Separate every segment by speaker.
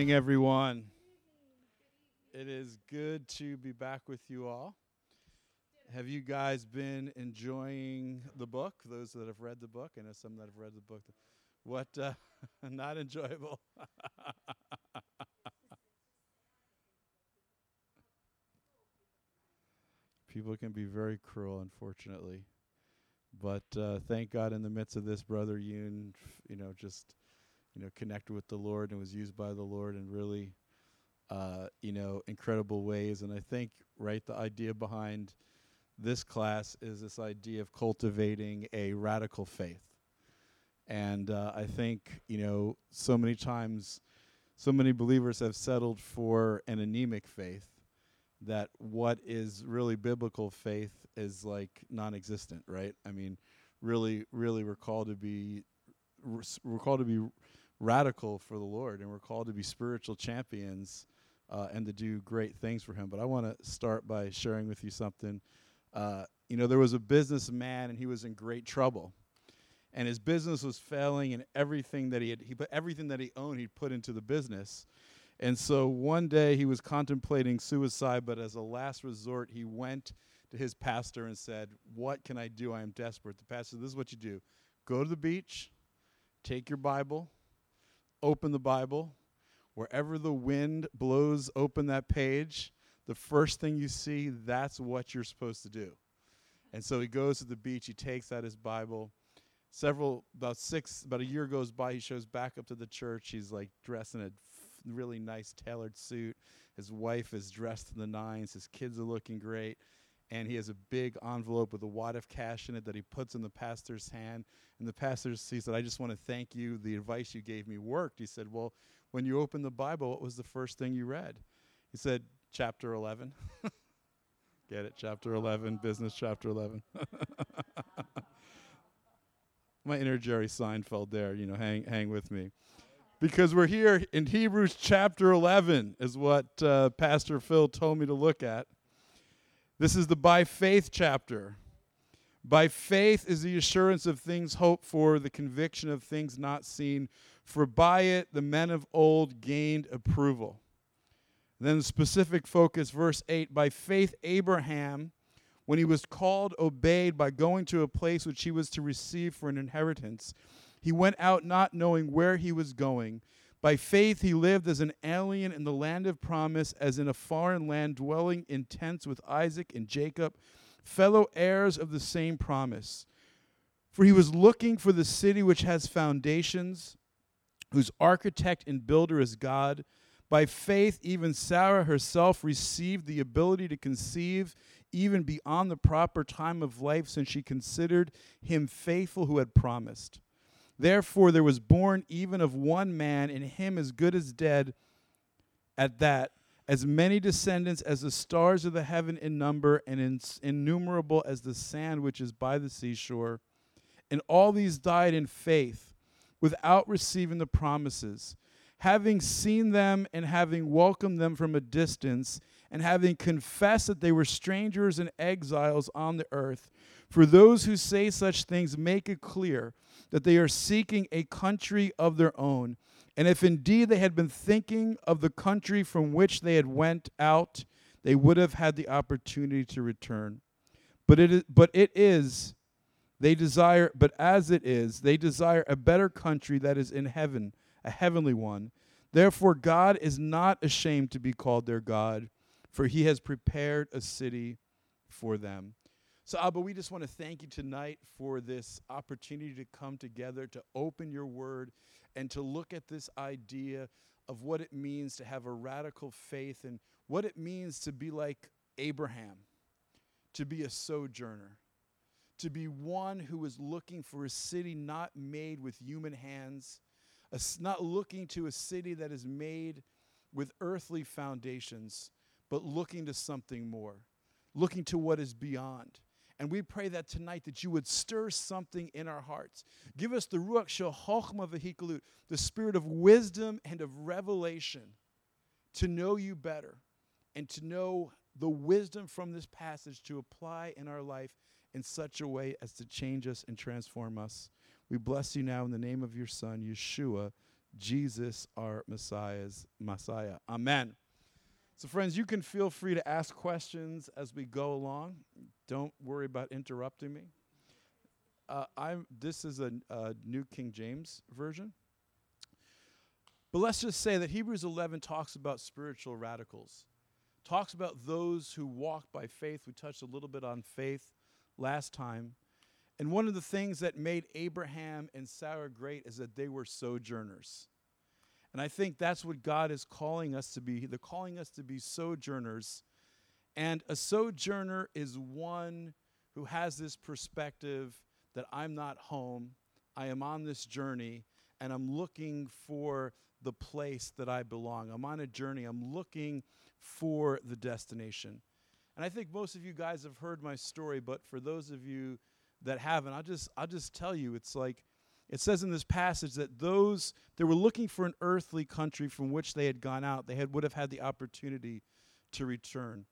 Speaker 1: evening, everyone. It is good to be back with you all. Have you guys been enjoying the book? Those that have read the book, I know some that have read the book. What? Uh, not enjoyable. People can be very cruel, unfortunately. But uh, thank God, in the midst of this, brother Yoon, you know, just you know, connected with the Lord and was used by the Lord in really, uh, you know, incredible ways. And I think, right, the idea behind this class is this idea of cultivating a radical faith. And uh, I think, you know, so many times, so many believers have settled for an anemic faith that what is really biblical faith is like non existent, right? I mean, really, really, we're called to be. We're called to be radical for the Lord, and we're called to be spiritual champions uh, and to do great things for Him. But I want to start by sharing with you something. Uh, you know, there was a businessman, and he was in great trouble, and his business was failing, and everything that he had, he put everything that he owned, he put into the business. And so one day he was contemplating suicide, but as a last resort, he went to his pastor and said, What can I do? I am desperate. The pastor said, This is what you do go to the beach, take your Bible, open the Bible, wherever the wind blows open that page, the first thing you see, that's what you're supposed to do. And so he goes to the beach, he takes out his Bible. Several, about six, about a year goes by, he shows back up to the church. He's like dressed in a really nice tailored suit. His wife is dressed in the nines. His kids are looking great and he has a big envelope with a wad of cash in it that he puts in the pastor's hand. And the pastor he said, I just want to thank you. The advice you gave me worked. He said, Well, when you opened the Bible, what was the first thing you read? He said, Chapter 11. Get it? Chapter 11, business chapter 11. My inner Jerry Seinfeld there, you know, hang, hang with me. Because we're here in Hebrews chapter 11, is what uh, Pastor Phil told me to look at. This is the by faith chapter. By faith is the assurance of things hoped for, the conviction of things not seen. For by it the men of old gained approval. Then specific focus, verse 8 By faith, Abraham, when he was called, obeyed by going to a place which he was to receive for an inheritance. He went out not knowing where he was going. By faith, he lived as an alien in the land of promise, as in a foreign land, dwelling in tents with Isaac and Jacob, fellow heirs of the same promise. For he was looking for the city which has foundations, whose architect and builder is God. By faith, even Sarah herself received the ability to conceive even beyond the proper time of life, since she considered him faithful who had promised. Therefore, there was born even of one man, in him as good as dead, at that, as many descendants as the stars of the heaven in number, and in, innumerable as the sand which is by the seashore. And all these died in faith, without receiving the promises, having seen them and having welcomed them from a distance, and having confessed that they were strangers and exiles on the earth. For those who say such things make it clear that they are seeking a country of their own. And if indeed they had been thinking of the country from which they had went out, they would have had the opportunity to return. But it is, but it is they desire but as it is they desire a better country that is in heaven, a heavenly one. Therefore God is not ashamed to be called their God, for he has prepared a city for them. So, Abba, we just want to thank you tonight for this opportunity to come together, to open your word, and to look at this idea of what it means to have a radical faith and what it means to be like Abraham, to be a sojourner, to be one who is looking for a city not made with human hands, a, not looking to a city that is made with earthly foundations, but looking to something more, looking to what is beyond. And we pray that tonight that you would stir something in our hearts. Give us the Ruach Shochma Vehikalut, the spirit of wisdom and of revelation to know you better and to know the wisdom from this passage to apply in our life in such a way as to change us and transform us. We bless you now in the name of your Son, Yeshua, Jesus our Messiah's Messiah. Amen. So, friends, you can feel free to ask questions as we go along. Don't worry about interrupting me. Uh, I'm. This is a, a New King James version. But let's just say that Hebrews 11 talks about spiritual radicals, talks about those who walk by faith. We touched a little bit on faith last time. And one of the things that made Abraham and Sarah great is that they were sojourners. And I think that's what God is calling us to be. They're calling us to be sojourners. And a sojourner is one who has this perspective that I'm not home, I am on this journey, and I'm looking for the place that I belong. I'm on a journey, I'm looking for the destination. And I think most of you guys have heard my story, but for those of you that haven't, I'll just I'll just tell you it's like it says in this passage that those that were looking for an earthly country from which they had gone out, they had would have had the opportunity to return.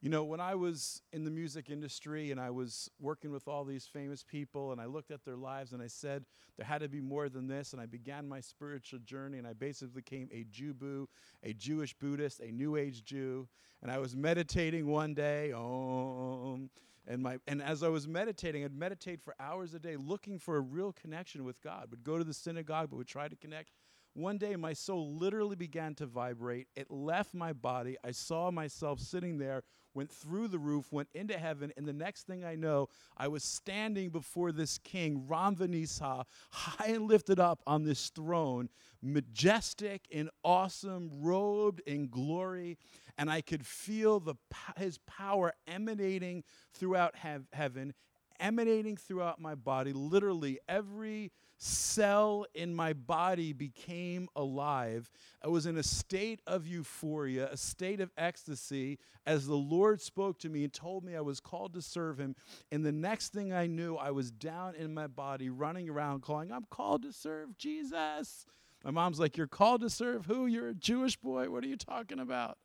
Speaker 1: You know, when I was in the music industry and I was working with all these famous people and I looked at their lives and I said there had to be more than this and I began my spiritual journey and I basically became a Jubu, a Jewish Buddhist, a New Age Jew, and I was meditating one day, um, and my and as I was meditating, I'd meditate for hours a day looking for a real connection with God. Would go to the synagogue, but would try to connect. One day my soul literally began to vibrate. It left my body. I saw myself sitting there went through the roof, went into heaven, and the next thing I know, I was standing before this king, Ramvanisa, high and lifted up on this throne, majestic and awesome, robed in glory, and I could feel the his power emanating throughout hev- heaven, emanating throughout my body, literally every cell in my body became alive. I was in a state of euphoria, a state of ecstasy, as the Lord spoke to me and told me I was called to serve Him. And the next thing I knew, I was down in my body, running around, calling, I'm called to serve Jesus. My mom's like, You're called to serve who? You're a Jewish boy. What are you talking about?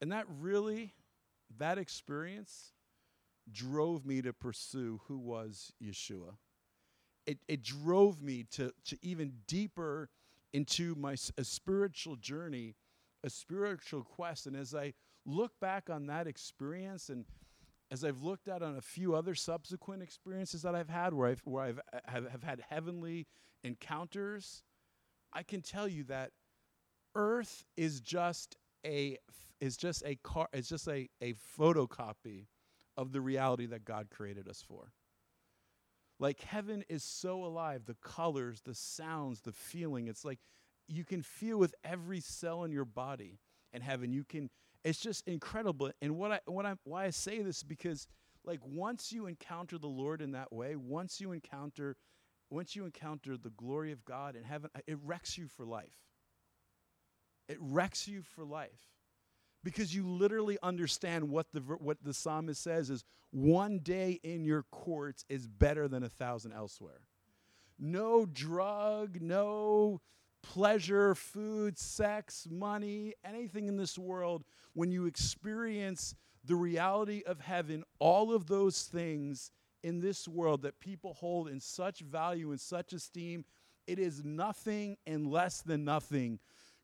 Speaker 1: And that really, that experience drove me to pursue who was Yeshua it, it drove me to, to even deeper into my a spiritual journey, a spiritual quest. And as I look back on that experience and as I've looked at on a few other subsequent experiences that I've had where I've, where I've uh, have, have had heavenly encounters, I can tell you that earth is just a is just a car is just a, a photocopy of the reality that God created us for. Like heaven is so alive, the colors, the sounds, the feeling. It's like you can feel with every cell in your body in heaven. You can it's just incredible. And what I what I why I say this is because like once you encounter the Lord in that way, once you encounter once you encounter the glory of God in heaven, it wrecks you for life. It wrecks you for life because you literally understand what the what the psalmist says is one day in your courts is better than a thousand elsewhere. No drug no pleasure food sex money anything in this world when you experience the reality of heaven all of those things in this world that people hold in such value and such esteem it is nothing and less than nothing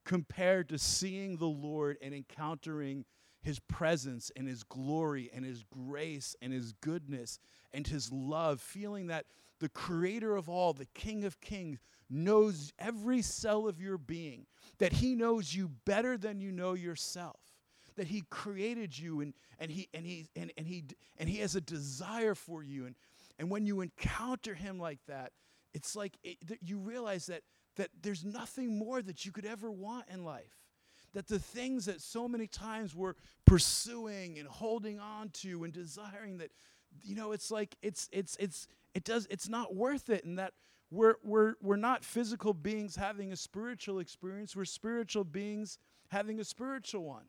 Speaker 1: compared to seeing the Lord and encountering his presence and his glory and his grace and his goodness and his love, feeling that the creator of all, the king of kings, knows every cell of your being, that he knows you better than you know yourself. That he created you and, and he and he and, and he and he has a desire for you. And, and when you encounter him like that, it's like it, you realize that that there's nothing more that you could ever want in life. That the things that so many times we're pursuing and holding on to and desiring that, you know, it's like it's it's it's it does it's not worth it. And that we're we're we're not physical beings having a spiritual experience, we're spiritual beings having a spiritual one.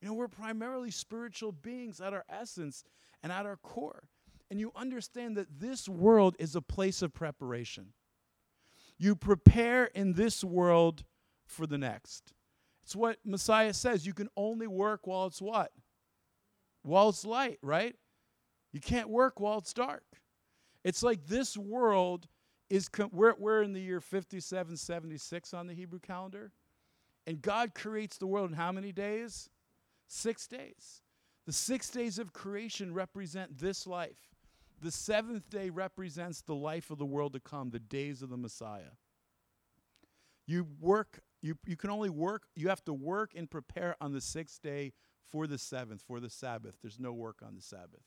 Speaker 1: You know, we're primarily spiritual beings at our essence and at our core. And you understand that this world is a place of preparation. You prepare in this world for the next. It's what Messiah says. You can only work while it's what? While it's light, right? You can't work while it's dark. It's like this world is com- we're, we're in the year 5776 on the Hebrew calendar. And God creates the world in how many days? Six days. The six days of creation represent this life. The seventh day represents the life of the world to come, the days of the Messiah. You work, you, you can only work, you have to work and prepare on the sixth day for the seventh, for the Sabbath. There's no work on the Sabbath.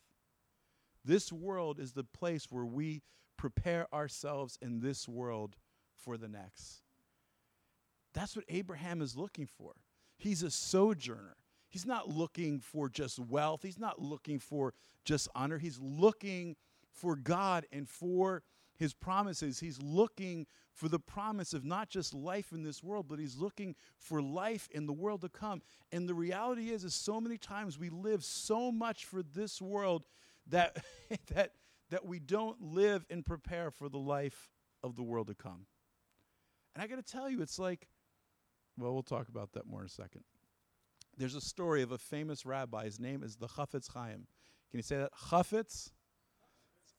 Speaker 1: This world is the place where we prepare ourselves in this world for the next. That's what Abraham is looking for. He's a sojourner. He's not looking for just wealth. He's not looking for just honor. He's looking for God and for his promises. He's looking for the promise of not just life in this world, but he's looking for life in the world to come. And the reality is, is so many times we live so much for this world that that that we don't live and prepare for the life of the world to come. And I got to tell you, it's like, well, we'll talk about that more in a second. There's a story of a famous rabbi. His name is the Chafetz Chaim. Can you say that? Chafetz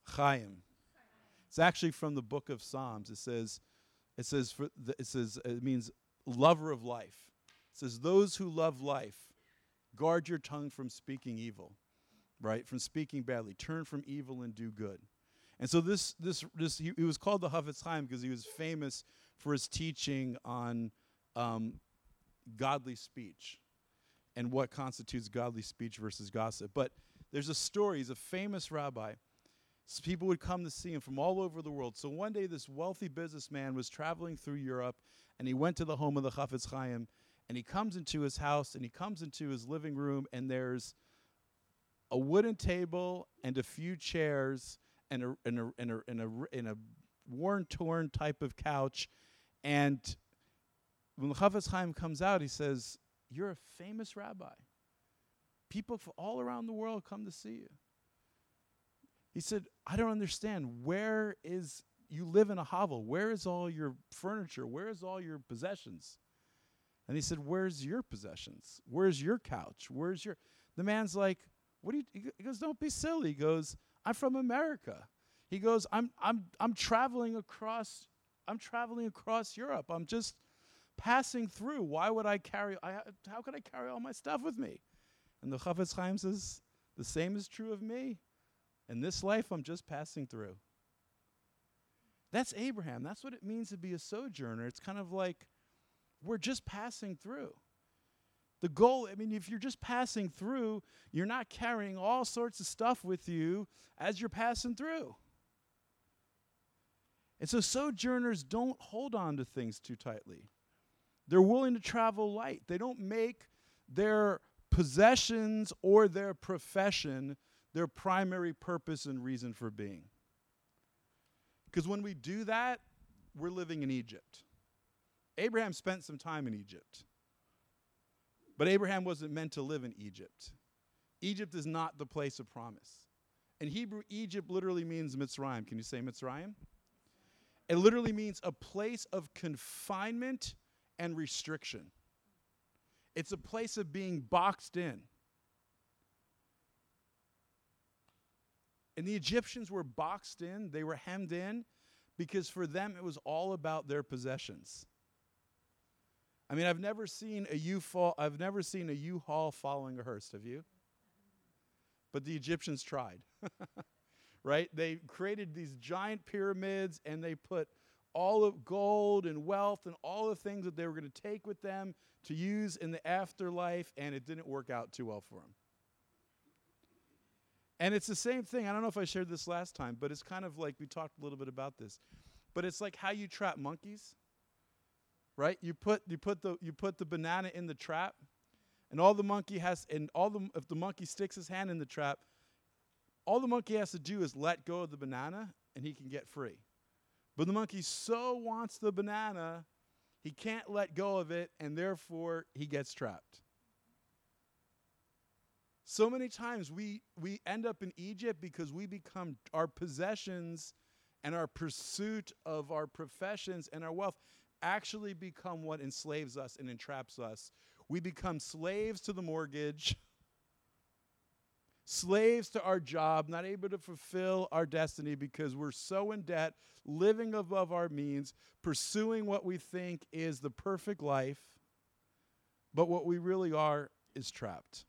Speaker 1: Chaim. It's actually from the book of Psalms. It says, it says, for the, it says, it means lover of life. It says, those who love life, guard your tongue from speaking evil right? From speaking badly. Turn from evil and do good. And so this this this he, he was called the Chafetz Chaim because he was famous for his teaching on um, godly speech and what constitutes godly speech versus gossip. But there's a story. He's a famous rabbi. So people would come to see him from all over the world. So one day, this wealthy businessman was traveling through Europe, and he went to the home of the Chafetz Chaim, and he comes into his house, and he comes into his living room, and there's a wooden table and a few chairs and a, and a, and a, and a, and a worn, torn type of couch. And when the Chafetz Chaim comes out, he says, You're a famous rabbi. People from all around the world come to see you. He said, I don't understand. Where is, you live in a hovel. Where is all your furniture? Where is all your possessions? And he said, Where's your possessions? Where's your couch? Where's your. The man's like, what do you he goes, Don't be silly. He goes, I'm from America. He goes, I'm I'm I'm traveling across I'm traveling across Europe. I'm just passing through. Why would I carry I how could I carry all my stuff with me? And the Chafetz Chaim says, the same is true of me. In this life, I'm just passing through. That's Abraham. That's what it means to be a sojourner. It's kind of like we're just passing through. The goal, I mean, if you're just passing through, you're not carrying all sorts of stuff with you as you're passing through. And so sojourners don't hold on to things too tightly. They're willing to travel light. They don't make their possessions or their profession their primary purpose and reason for being. Because when we do that, we're living in Egypt. Abraham spent some time in Egypt. But Abraham wasn't meant to live in Egypt. Egypt is not the place of promise. In Hebrew, Egypt literally means Mitzrayim. Can you say Mitzrayim? It literally means a place of confinement and restriction. It's a place of being boxed in. And the Egyptians were boxed in, they were hemmed in, because for them it was all about their possessions. I mean, I've never seen a U fall, I've never seen a U-Haul following a hearse, have you? But the Egyptians tried. right? They created these giant pyramids and they put all of gold and wealth and all the things that they were going to take with them to use in the afterlife, and it didn't work out too well for them. And it's the same thing. I don't know if I shared this last time, but it's kind of like we talked a little bit about this. But it's like how you trap monkeys right? You put you put the you put the banana in the trap, and all the monkey has and all the if the monkey sticks his hand in the trap, all the monkey has to do is let go of the banana and he can get free. But the monkey so wants the banana, he can't let go of it and therefore he gets trapped. So many times we we end up in Egypt because we become our possessions and our pursuit of our professions and our wealth actually become what enslaves us and entraps us. We become slaves to the mortgage, slaves to our job, not able to fulfill our destiny because we're so in debt, living above our means, pursuing what we think is the perfect life, but what we really are is trapped.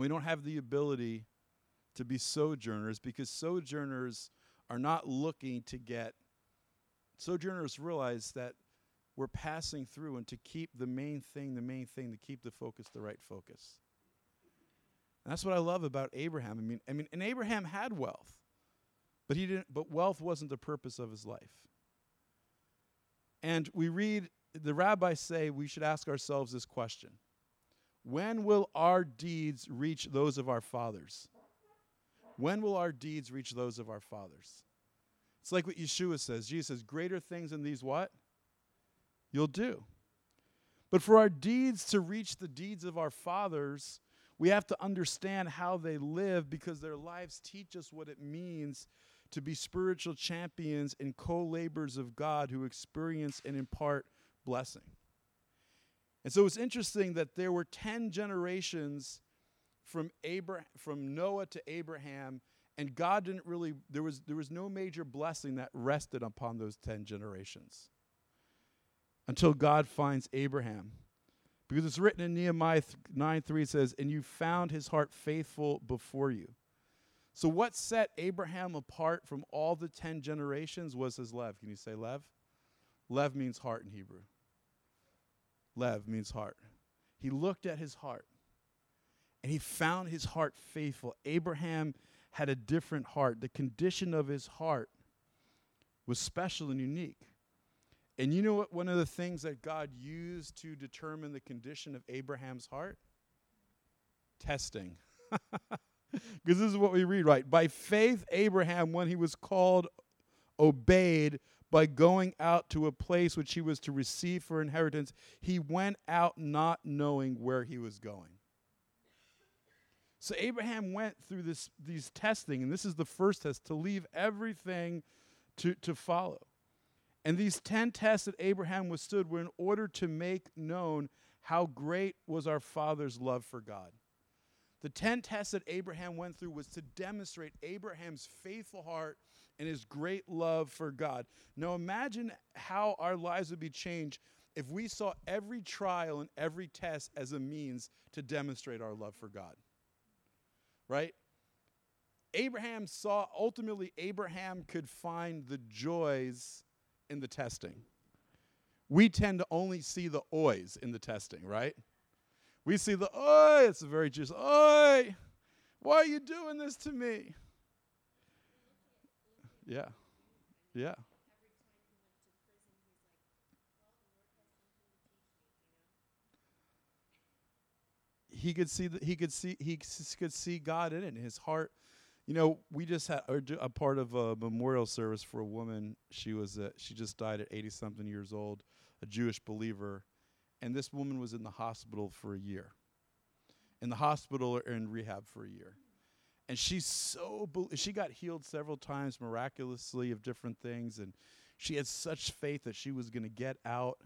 Speaker 1: And we don't have the ability to be sojourners because sojourners are not looking to get, sojourners realize that we're passing through and to keep the main thing, the main thing, to keep the focus the right focus. And that's what I love about Abraham. I mean, I mean, and Abraham had wealth, but he didn't. But wealth wasn't the purpose of his life. And we read the rabbis say we should ask ourselves this question: When will our deeds reach those of our fathers? When will our deeds reach those of our fathers? It's like what Yeshua says. Jesus says, "Greater things than these, what you'll do." But for our deeds to reach the deeds of our fathers, we have to understand how they live because their lives teach us what it means to be spiritual champions and co laborers of God who experience and impart blessing. And so it's interesting that there were 10 generations from, Abra- from Noah to Abraham, and God didn't really, there was, there was no major blessing that rested upon those 10 generations until God finds Abraham. Because it's written in Nehemiah 9 3, it says, And you found his heart faithful before you. So, what set Abraham apart from all the 10 generations was his lev. Can you say lev? Lev means heart in Hebrew. Lev means heart. He looked at his heart and he found his heart faithful. Abraham had a different heart. The condition of his heart was special and unique. And you know what? One of the things that God used to determine the condition of Abraham's heart? Testing. Because this is what we read, right? By faith, Abraham, when he was called, obeyed by going out to a place which he was to receive for inheritance. He went out not knowing where he was going. So Abraham went through this these testing, and this is the first test to leave everything to, to follow. And these 10 tests that Abraham withstood were in order to make known how great was our father's love for God. The 10 tests that Abraham went through was to demonstrate Abraham's faithful heart and his great love for God. Now imagine how our lives would be changed if we saw every trial and every test as a means to demonstrate our love for God. Right? Abraham saw, ultimately, Abraham could find the joys in the testing. We tend to only see the oys in the testing, right? We see the oi, it's a very just oi, why are you doing this to me? Yeah. Yeah. He could see that he could see he could see God in it. His heart you know, we just had a part of a memorial service for a woman. She was uh, she just died at 80 something years old, a Jewish believer, and this woman was in the hospital for a year. In the hospital or in rehab for a year. And she's so she got healed several times miraculously of different things and she had such faith that she was going to get out.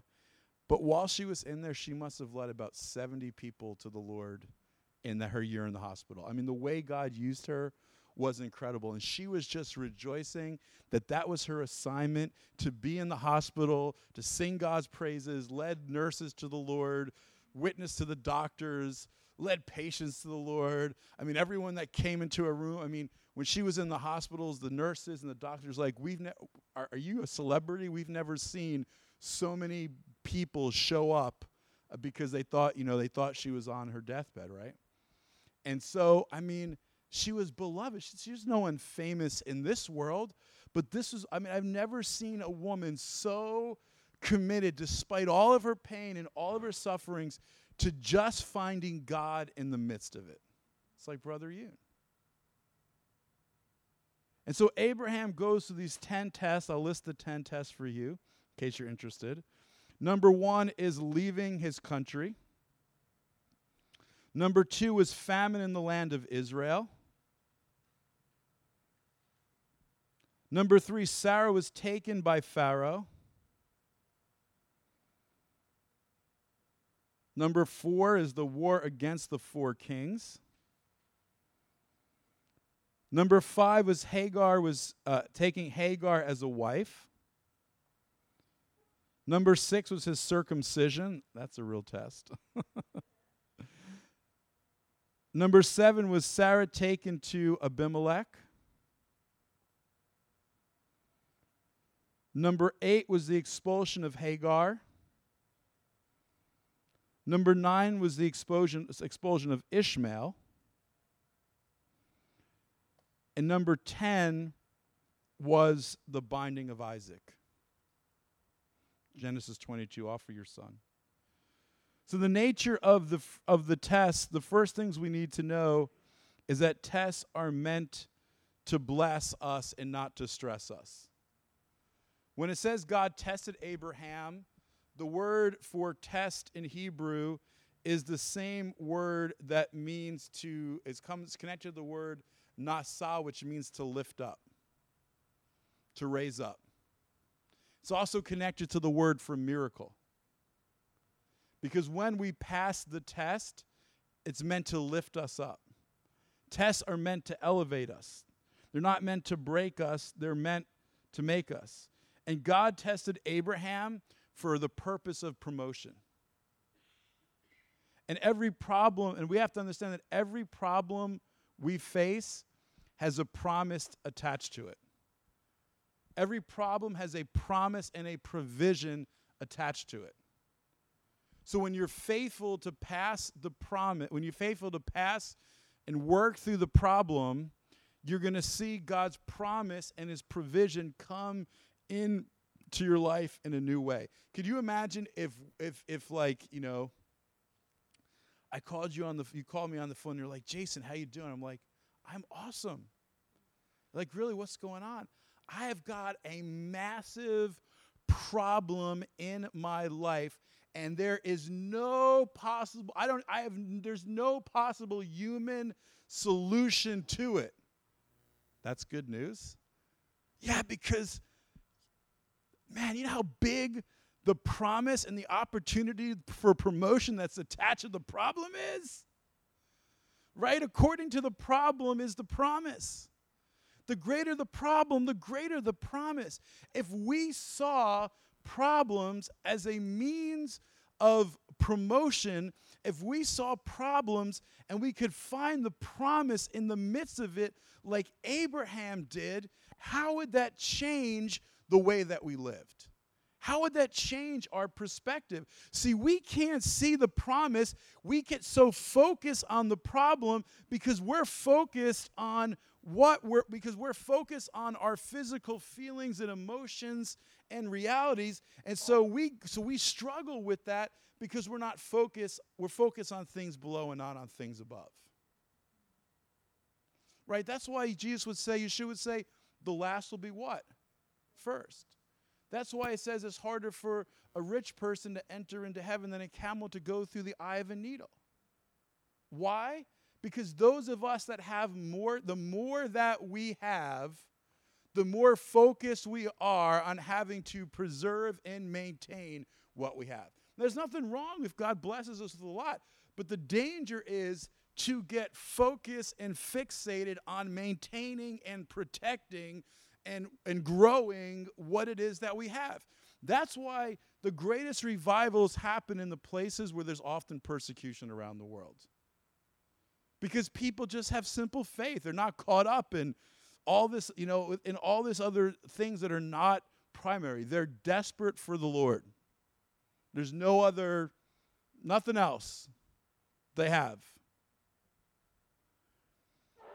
Speaker 1: But while she was in there, she must have led about 70 people to the Lord in the, her year in the hospital. I mean, the way God used her was incredible. And she was just rejoicing that that was her assignment to be in the hospital, to sing God's praises, led nurses to the Lord, witness to the doctors, led patients to the Lord. I mean, everyone that came into a room, I mean, when she was in the hospitals, the nurses and the doctors like, "We've ne- are, are you a celebrity? We've never seen so many people show up uh, because they thought, you know, they thought she was on her deathbed, right?" And so, I mean, she was beloved. She, was no one famous in this world, but this was, I mean, I've never seen a woman so committed, despite all of her pain and all of her sufferings, to just finding God in the midst of it. It's like Brother Yoon. And so Abraham goes through these 10 tests. I'll list the 10 tests for you in case you're interested. Number one is leaving his country. Number two is famine in the land of Israel. Number three, Sarah was taken by Pharaoh. Number four is the war against the four kings. Number five was Hagar was uh, taking Hagar as a wife. Number six was his circumcision. That's a real test. Number seven was Sarah taken to Abimelech. Number eight was the expulsion of Hagar. Number nine was the expulsion, expulsion of Ishmael. And number 10 was the binding of Isaac. Genesis 22, offer your son. So, the nature of the, of the tests, the first things we need to know is that tests are meant to bless us and not to stress us. When it says God tested Abraham, the word for test in Hebrew is the same word that means to, is comes connected to the word nasa, which means to lift up, to raise up. It's also connected to the word for miracle. Because when we pass the test, it's meant to lift us up. Tests are meant to elevate us. They're not meant to break us, they're meant to make us. And God tested Abraham for the purpose of promotion. And every problem, and we have to understand that every problem we face has a promise attached to it. Every problem has a promise and a provision attached to it. So when you're faithful to pass the promise, when you're faithful to pass and work through the problem, you're going to see God's promise and his provision come into your life in a new way. Could you imagine if if if like, you know, I called you on the you called me on the phone you're like, "Jason, how you doing?" I'm like, "I'm awesome." Like, really what's going on? I have got a massive problem in my life and there is no possible I don't I have there's no possible human solution to it. That's good news. Yeah, because man, you know how big the promise and the opportunity for promotion that's attached to the problem is? Right? According to the problem is the promise. The greater the problem, the greater the promise. If we saw problems as a means of promotion, if we saw problems and we could find the promise in the midst of it, like Abraham did, how would that change the way that we lived? How would that change our perspective? See, we can't see the promise. We get so focused on the problem because we're focused on what we're because we're focused on our physical feelings and emotions and realities and so we so we struggle with that because we're not focused we're focused on things below and not on things above right that's why jesus would say yeshua would say the last will be what first. That's why it says it's harder for a rich person to enter into heaven than a camel to go through the eye of a needle. Why? Because those of us that have more, the more that we have, the more focused we are on having to preserve and maintain what we have. There's nothing wrong if God blesses us with a lot, but the danger is to get focused and fixated on maintaining and protecting and, and growing what it is that we have. That's why the greatest revivals happen in the places where there's often persecution around the world because people just have simple faith. They're not caught up in all this, you know, in all this other things that are not primary. They're desperate for the Lord. There's no other, nothing else they have.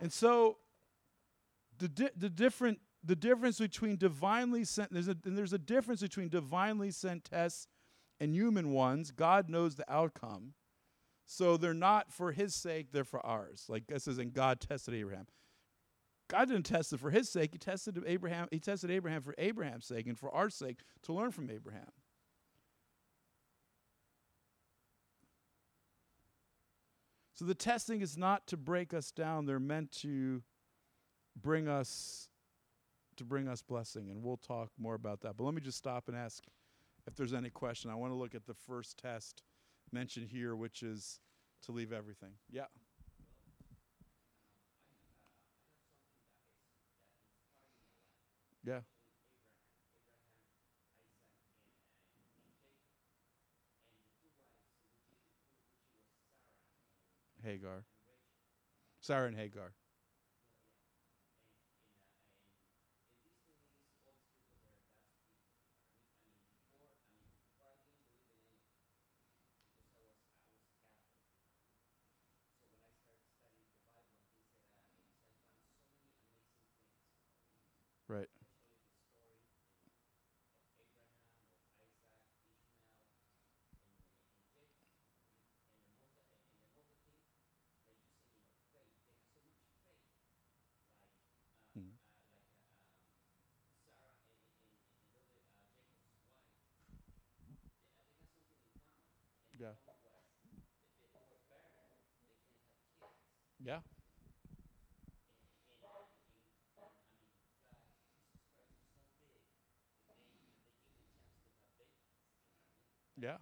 Speaker 1: And so the, di- the different the difference between divinely sent there's a, there's a difference between divinely sent tests and human ones. God knows the outcome. So they're not for his sake, they're for ours. Like it says, and God tested Abraham. God didn't test it for his sake. He tested Abraham, he tested Abraham for Abraham's sake and for our sake to learn from Abraham. So the testing is not to break us down. They're meant to bring us to bring us blessing and we'll talk more about that. But let me just stop and ask if there's any question. I want to look at the first test mentioned here, which is to leave everything. Yeah. Yeah. Hagar. Sarah and Hagar. Right. Mm. Yeah. Yeah. Yeah.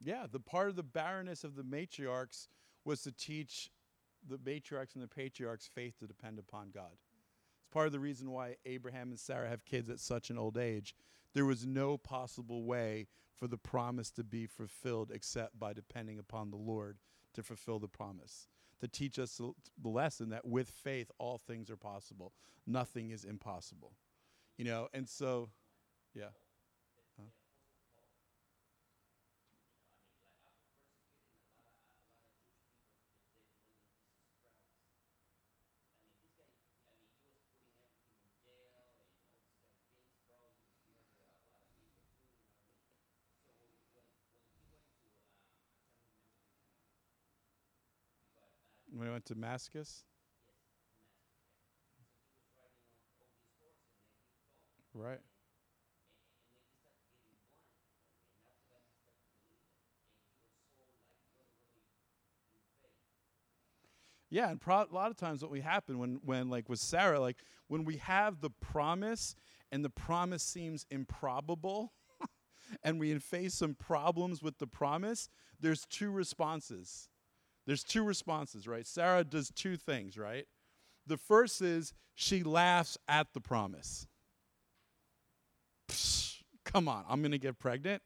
Speaker 1: Yeah, the part of the barrenness of the matriarchs was to teach the matriarchs and the patriarchs faith to depend upon God. It's part of the reason why Abraham and Sarah have kids at such an old age. There was no possible way for the promise to be fulfilled except by depending upon the Lord to fulfill the promise. To teach us the lesson that with faith all things are possible. Nothing is impossible. You know, and so yeah. Went to Damascus? Right. Yeah, and pro- a lot of times what we happen when, when like with Sarah, like when we have the promise and the promise seems improbable, and we face some problems with the promise, there's two responses. There's two responses, right? Sarah does two things, right? The first is she laughs at the promise. Psh, come on, I'm going to get pregnant?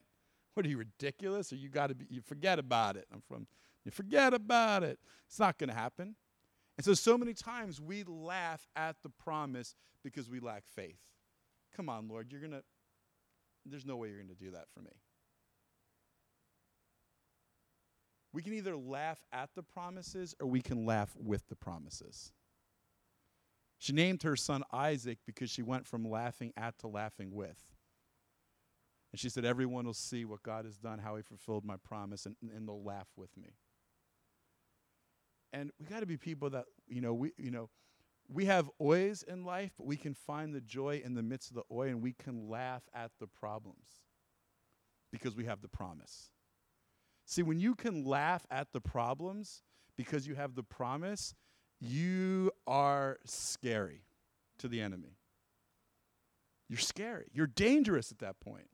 Speaker 1: What are you ridiculous? Or you got to be you forget about it. I'm from you forget about it. It's not going to happen. And so so many times we laugh at the promise because we lack faith. Come on, Lord, you're going to there's no way you're going to do that for me. We can either laugh at the promises or we can laugh with the promises. She named her son Isaac because she went from laughing at to laughing with. And she said, Everyone will see what God has done, how he fulfilled my promise, and, and they'll laugh with me. And we got to be people that, you know, we, you know, we have oys in life, but we can find the joy in the midst of the oy and we can laugh at the problems because we have the promise. See, when you can laugh at the problems because you have the promise, you are scary to the enemy. You're scary. You're dangerous at that point.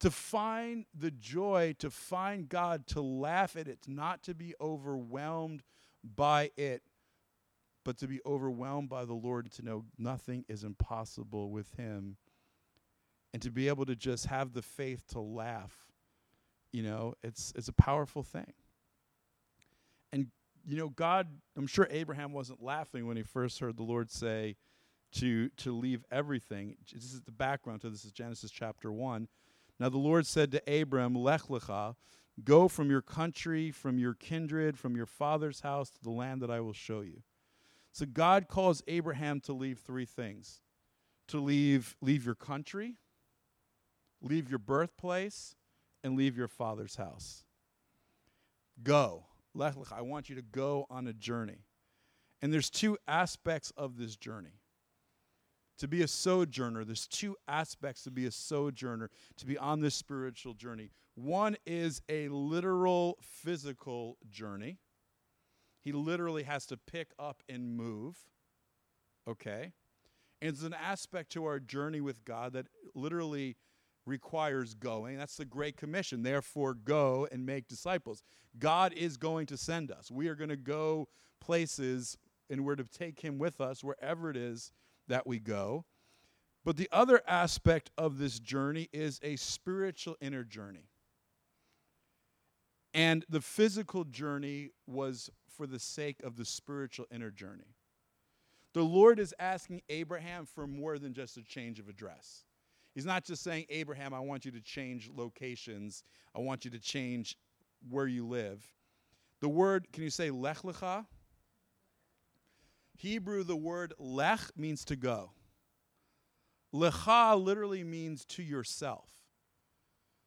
Speaker 1: To find the joy, to find God, to laugh at it, not to be overwhelmed by it, but to be overwhelmed by the Lord, to know nothing is impossible with Him, and to be able to just have the faith to laugh, you know, it's, it's a powerful thing. And, you know, God, I'm sure Abraham wasn't laughing when he first heard the Lord say to, to leave everything. This is the background to this is Genesis chapter 1. Now the Lord said to Abram, Lech lecha, go from your country, from your kindred, from your father's house to the land that I will show you. So God calls Abraham to leave three things. To leave leave your country, leave your birthplace, and leave your father's house. Go. I want you to go on a journey. And there's two aspects of this journey to be a sojourner, there's two aspects to be a sojourner, to be on this spiritual journey. One is a literal physical journey. He literally has to pick up and move. Okay? And there's an aspect to our journey with God that literally requires going. That's the Great Commission. Therefore, go and make disciples. God is going to send us. We are going to go places and we're to take Him with us wherever it is that we go. But the other aspect of this journey is a spiritual inner journey. And the physical journey was for the sake of the spiritual inner journey. The Lord is asking Abraham for more than just a change of address. He's not just saying, Abraham, I want you to change locations, I want you to change where you live. The word, can you say lech lecha? Hebrew, the word lech means to go. Lecha literally means to yourself.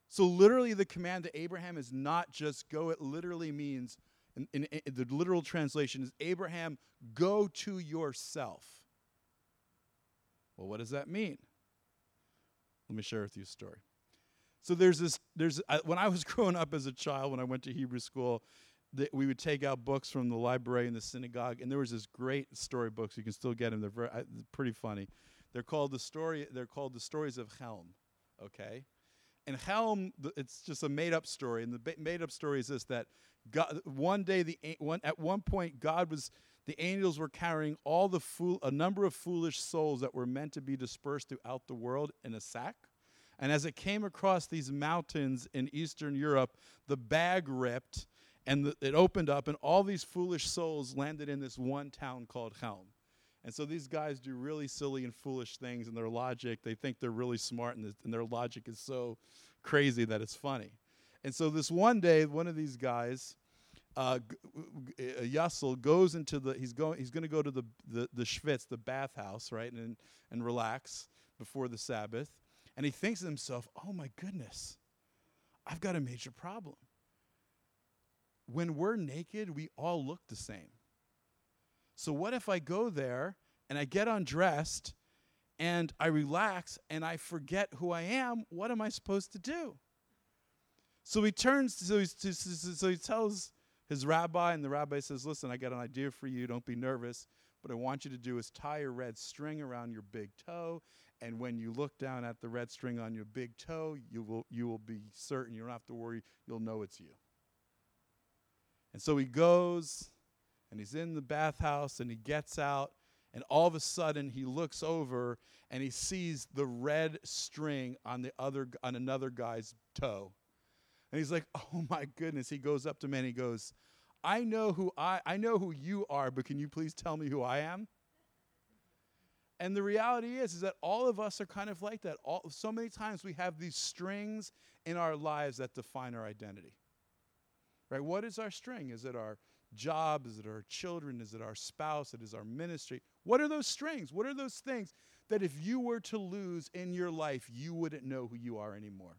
Speaker 1: So, literally, the command to Abraham is not just go, it literally means, in, in, in the literal translation is Abraham, go to yourself. Well, what does that mean? Let me share with you a story. So there's this. There's uh, when I was growing up as a child, when I went to Hebrew school, that we would take out books from the library in the synagogue, and there was this great story books. You can still get them. They're very, uh, pretty funny. They're called the story. They're called the stories of Chelm. Okay, and Chelm, it's just a made-up story. And the made-up story is this: that God, one day, the one at one point, God was the angels were carrying all the fool, a number of foolish souls that were meant to be dispersed throughout the world in a sack. And as it came across these mountains in Eastern Europe, the bag ripped and the, it opened up, and all these foolish souls landed in this one town called Chelm. And so these guys do really silly and foolish things, and their logic, they think they're really smart, and, and their logic is so crazy that it's funny. And so this one day, one of these guys, uh, Yassel, goes into the, he's going, he's going to go to the, the, the schwitz, the bathhouse, right, and, and relax before the Sabbath. And he thinks to himself, oh my goodness, I've got a major problem. When we're naked, we all look the same. So, what if I go there and I get undressed and I relax and I forget who I am? What am I supposed to do? So he turns, so, so he tells his rabbi, and the rabbi says, Listen, I got an idea for you. Don't be nervous. What I want you to do is tie a red string around your big toe. And when you look down at the red string on your big toe, you will, you will be certain. You don't have to worry. You'll know it's you. And so he goes and he's in the bathhouse and he gets out and all of a sudden he looks over and he sees the red string on the other on another guy's toe and he's like oh my goodness he goes up to me and he goes i know who i i know who you are but can you please tell me who i am and the reality is is that all of us are kind of like that all, so many times we have these strings in our lives that define our identity right what is our string is it our job? Is it our children? Is it our spouse? It is our ministry. What are those strings? What are those things that if you were to lose in your life, you wouldn't know who you are anymore?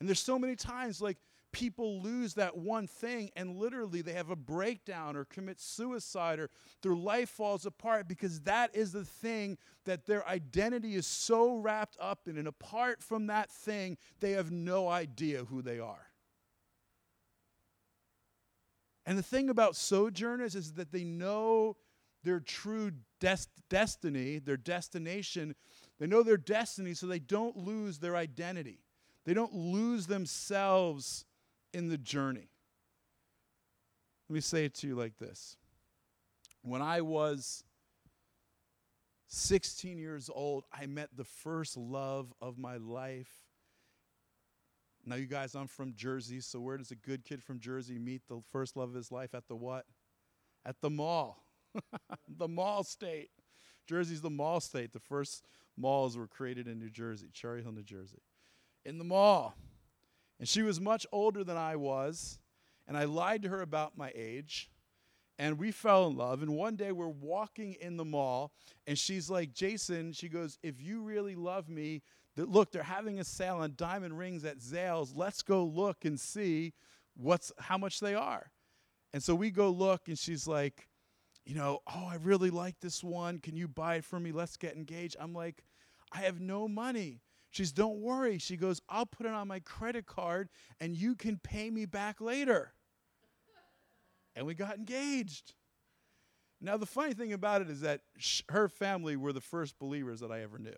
Speaker 1: And there's so many times like people lose that one thing and literally they have a breakdown or commit suicide or their life falls apart because that is the thing that their identity is so wrapped up in. And apart from that thing, they have no idea who they are. And the thing about sojourners is that they know their true des- destiny, their destination. They know their destiny so they don't lose their identity. They don't lose themselves in the journey. Let me say it to you like this. When I was 16 years old, I met the first love of my life now, you guys, I'm from Jersey, so where does a good kid from Jersey meet the first love of his life? At the what? At the mall. the mall state. Jersey's the mall state. The first malls were created in New Jersey, Cherry Hill, New Jersey. In the mall. And she was much older than I was, and I lied to her about my age. And we fell in love. And one day we're walking in the mall, and she's like, Jason, she goes, If you really love me, that look, they're having a sale on diamond rings at Zales. Let's go look and see what's how much they are. And so we go look, and she's like, you know, oh, I really like this one. Can you buy it for me? Let's get engaged. I'm like, I have no money. She's, don't worry. She goes, I'll put it on my credit card and you can pay me back later. and we got engaged. Now, the funny thing about it is that sh- her family were the first believers that I ever knew.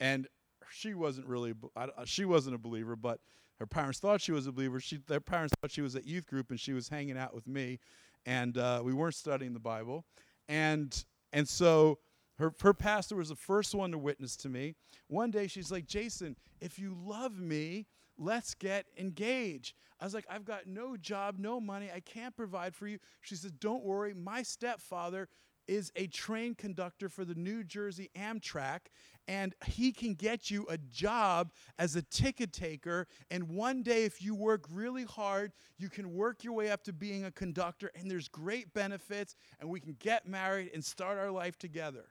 Speaker 1: And she wasn't really uh, she wasn't a believer, but her parents thought she was a believer. She their parents thought she was at youth group and she was hanging out with me, and uh, we weren't studying the Bible, and and so her her pastor was the first one to witness to me. One day she's like, Jason, if you love me, let's get engaged. I was like, I've got no job, no money, I can't provide for you. She said, Don't worry, my stepfather is a train conductor for the New Jersey Amtrak, and he can get you a job as a ticket taker. And one day, if you work really hard, you can work your way up to being a conductor, and there's great benefits, and we can get married and start our life together.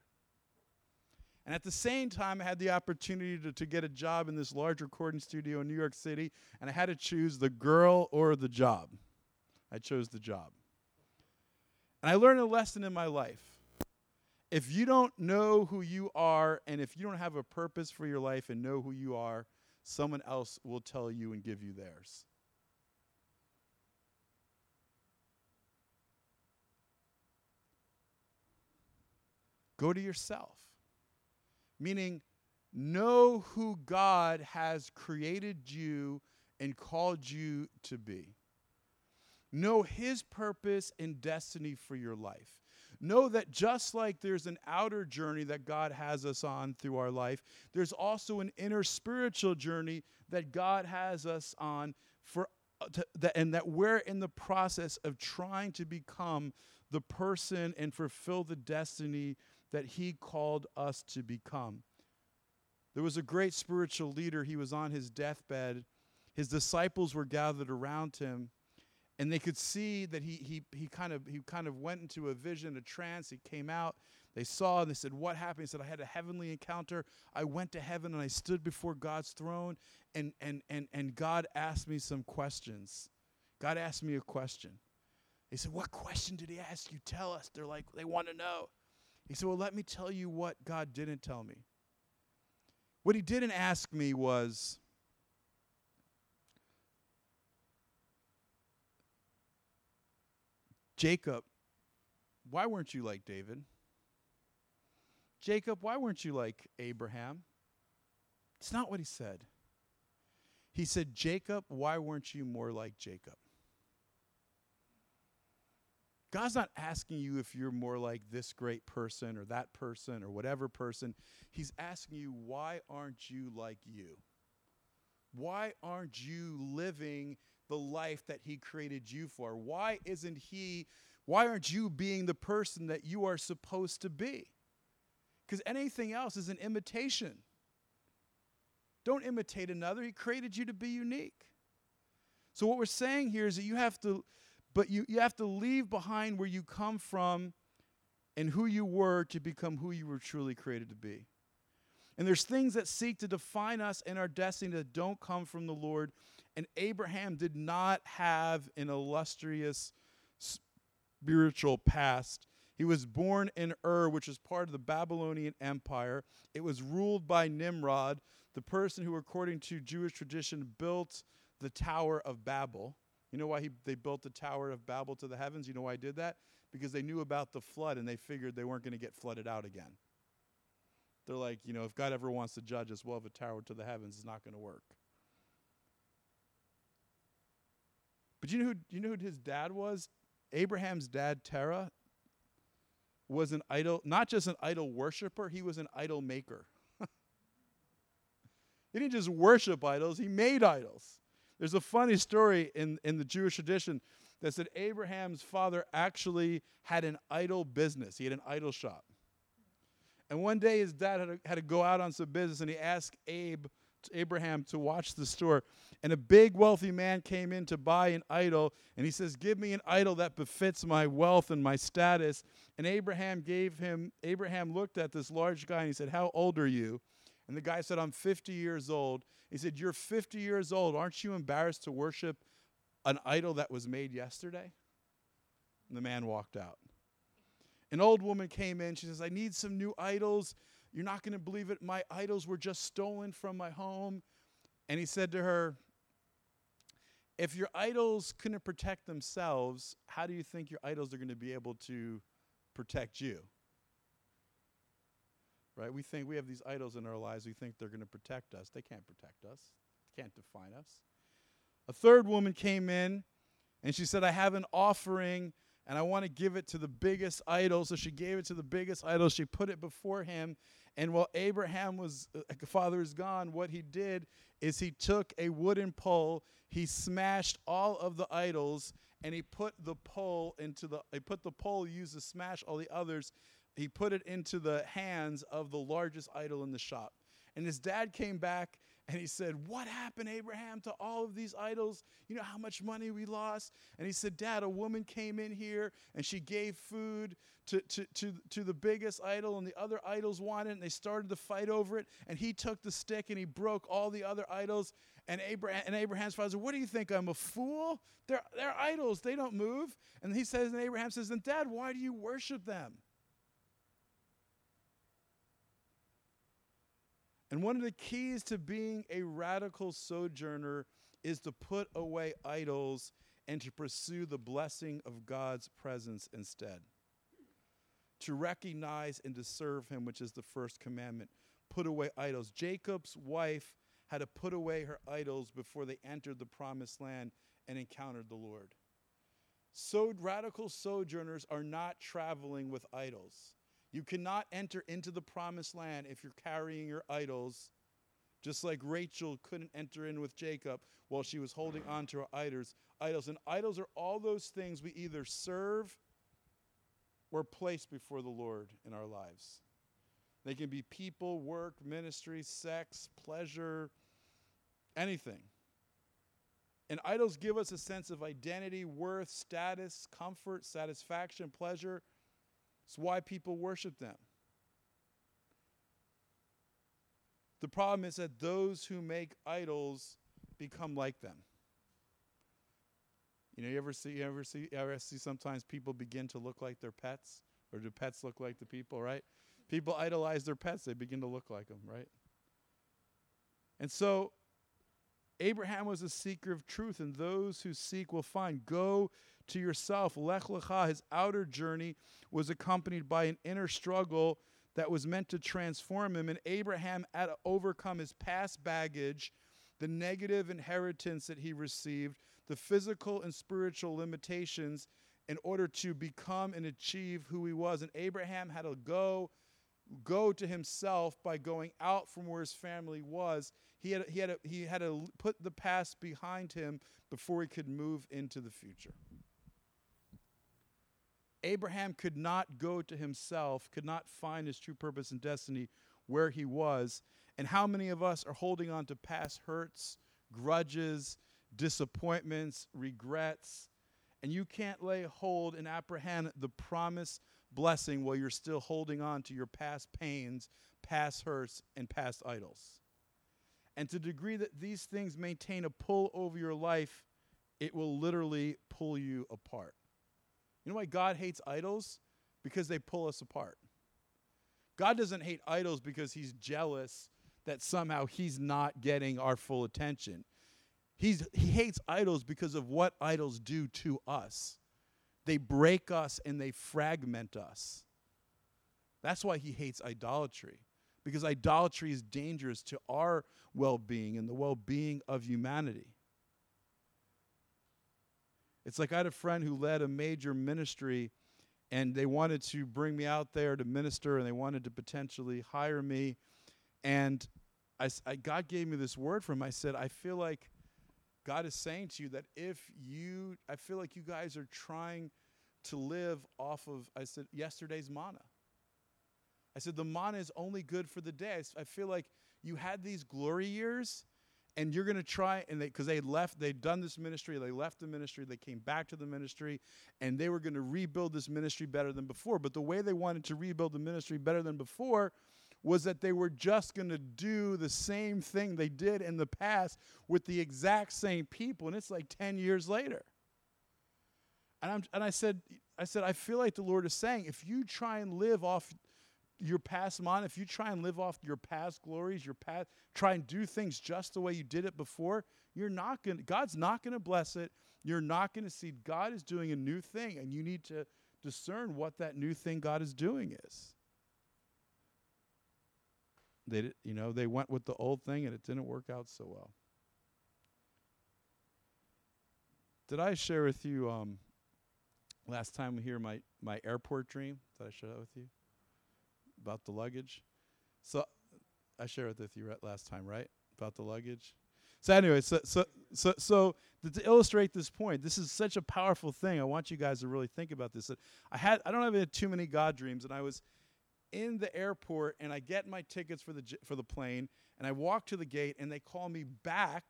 Speaker 1: And at the same time, I had the opportunity to, to get a job in this large recording studio in New York City, and I had to choose the girl or the job. I chose the job. And I learned a lesson in my life. If you don't know who you are, and if you don't have a purpose for your life and know who you are, someone else will tell you and give you theirs. Go to yourself. Meaning, know who God has created you and called you to be. Know His purpose and destiny for your life. Know that just like there's an outer journey that God has us on through our life, there's also an inner spiritual journey that God has us on for uh, to, that, and that we're in the process of trying to become the person and fulfill the destiny that He called us to become. There was a great spiritual leader. He was on his deathbed. His disciples were gathered around him and they could see that he, he, he, kind of, he kind of went into a vision, a trance. He came out. They saw and they said, What happened? He said, I had a heavenly encounter. I went to heaven and I stood before God's throne, and, and, and, and God asked me some questions. God asked me a question. He said, What question did he ask you? Tell us. They're like, They want to know. He said, Well, let me tell you what God didn't tell me. What he didn't ask me was, Jacob, why weren't you like David? Jacob, why weren't you like Abraham? It's not what he said. He said, Jacob, why weren't you more like Jacob? God's not asking you if you're more like this great person or that person or whatever person. He's asking you, why aren't you like you? Why aren't you living the life that He created you for? Why isn't He, why aren't you being the person that you are supposed to be? Because anything else is an imitation. Don't imitate another. He created you to be unique. So, what we're saying here is that you have to, but you, you have to leave behind where you come from and who you were to become who you were truly created to be. And there's things that seek to define us and our destiny that don't come from the Lord. And Abraham did not have an illustrious spiritual past. He was born in Ur, which is part of the Babylonian Empire. It was ruled by Nimrod, the person who, according to Jewish tradition, built the Tower of Babel. You know why he, they built the Tower of Babel to the heavens? You know why I did that? Because they knew about the flood and they figured they weren't going to get flooded out again. They're like, you know, if God ever wants to judge us, we'll have a tower to the heavens. It's not going to work. But you know who you know who his dad was? Abraham's dad, Terah, was an idol, not just an idol worshiper, he was an idol maker. he didn't just worship idols, he made idols. There's a funny story in, in the Jewish tradition that said Abraham's father actually had an idol business. He had an idol shop. And one day his dad had to, had to go out on some business and he asked Abe, Abraham to watch the store. And a big wealthy man came in to buy an idol and he says, "Give me an idol that befits my wealth and my status." And Abraham gave him Abraham looked at this large guy and he said, "How old are you?" And the guy said, "I'm 50 years old." He said, "You're 50 years old. Aren't you embarrassed to worship an idol that was made yesterday?" And the man walked out. An old woman came in. She says, I need some new idols. You're not going to believe it. My idols were just stolen from my home. And he said to her, If your idols couldn't protect themselves, how do you think your idols are going to be able to protect you? Right? We think we have these idols in our lives. We think they're going to protect us. They can't protect us, they can't define us. A third woman came in and she said, I have an offering and I want to give it to the biggest idol. So she gave it to the biggest idol. She put it before him. And while Abraham was, uh, father is gone, what he did is he took a wooden pole, he smashed all of the idols, and he put the pole into the, he put the pole used to smash all the others, he put it into the hands of the largest idol in the shop. And his dad came back and he said, What happened, Abraham, to all of these idols? You know how much money we lost? And he said, Dad, a woman came in here and she gave food to, to, to, to the biggest idol, and the other idols wanted it, and they started to fight over it. And he took the stick and he broke all the other idols. And, Abraham, and Abraham's father said, What do you think? I'm a fool? They're, they're idols, they don't move. And he says, and Abraham says, Then, Dad, why do you worship them? And one of the keys to being a radical sojourner is to put away idols and to pursue the blessing of God's presence instead. To recognize and to serve Him, which is the first commandment. Put away idols. Jacob's wife had to put away her idols before they entered the promised land and encountered the Lord. So, radical sojourners are not traveling with idols. You cannot enter into the promised land if you're carrying your idols, just like Rachel couldn't enter in with Jacob while she was holding on to her idols. Idols and idols are all those things we either serve or place before the Lord in our lives. They can be people, work, ministry, sex, pleasure, anything. And idols give us a sense of identity, worth, status, comfort, satisfaction, pleasure. It's why people worship them. The problem is that those who make idols become like them. You know, you ever see, you ever see, you ever see sometimes people begin to look like their pets, or do pets look like the people? Right? People idolize their pets; they begin to look like them, right? And so, Abraham was a seeker of truth, and those who seek will find. Go to yourself. Lech Lecha, his outer journey, was accompanied by an inner struggle that was meant to transform him. And Abraham had to overcome his past baggage, the negative inheritance that he received, the physical and spiritual limitations in order to become and achieve who he was. And Abraham had to go go to himself by going out from where his family was. He had, he, had he had to put the past behind him before he could move into the future. Abraham could not go to himself, could not find his true purpose and destiny where he was. And how many of us are holding on to past hurts, grudges, disappointments, regrets, and you can't lay hold and apprehend the promised blessing while you're still holding on to your past pains, past hurts, and past idols. And to the degree that these things maintain a pull over your life, it will literally pull you apart. You know why God hates idols? Because they pull us apart. God doesn't hate idols because he's jealous that somehow he's not getting our full attention. He's, he hates idols because of what idols do to us. They break us and they fragment us. That's why he hates idolatry, because idolatry is dangerous to our well being and the well being of humanity. It's like I had a friend who led a major ministry and they wanted to bring me out there to minister and they wanted to potentially hire me. And I, I, God gave me this word from him. I said, I feel like God is saying to you that if you, I feel like you guys are trying to live off of, I said, yesterday's manna. I said, the manna is only good for the day. I feel like you had these glory years and you're going to try and they because they left they'd done this ministry they left the ministry they came back to the ministry and they were going to rebuild this ministry better than before. But the way they wanted to rebuild the ministry better than before was that they were just going to do the same thing they did in the past with the exact same people and it's like 10 years later. And, I'm, and i said i said i feel like the lord is saying if you try and live off your past mind, if you try and live off your past glories, your past, try and do things just the way you did it before, you're not going God's not going to bless it. You're not going to see God is doing a new thing, and you need to discern what that new thing God is doing is. They did, you know, they went with the old thing and it didn't work out so well. Did I share with you um, last time here my, my airport dream? Did I share that with you? About the luggage? So I shared it with you last time, right? About the luggage. So anyway, so so so so to, illustrate this point, this is such a powerful thing. I want you guys to really think about this. I had I don't have too many God dreams, and I was in the airport, and I get my tickets for the for the plane, and I walk to the gate, and they call me back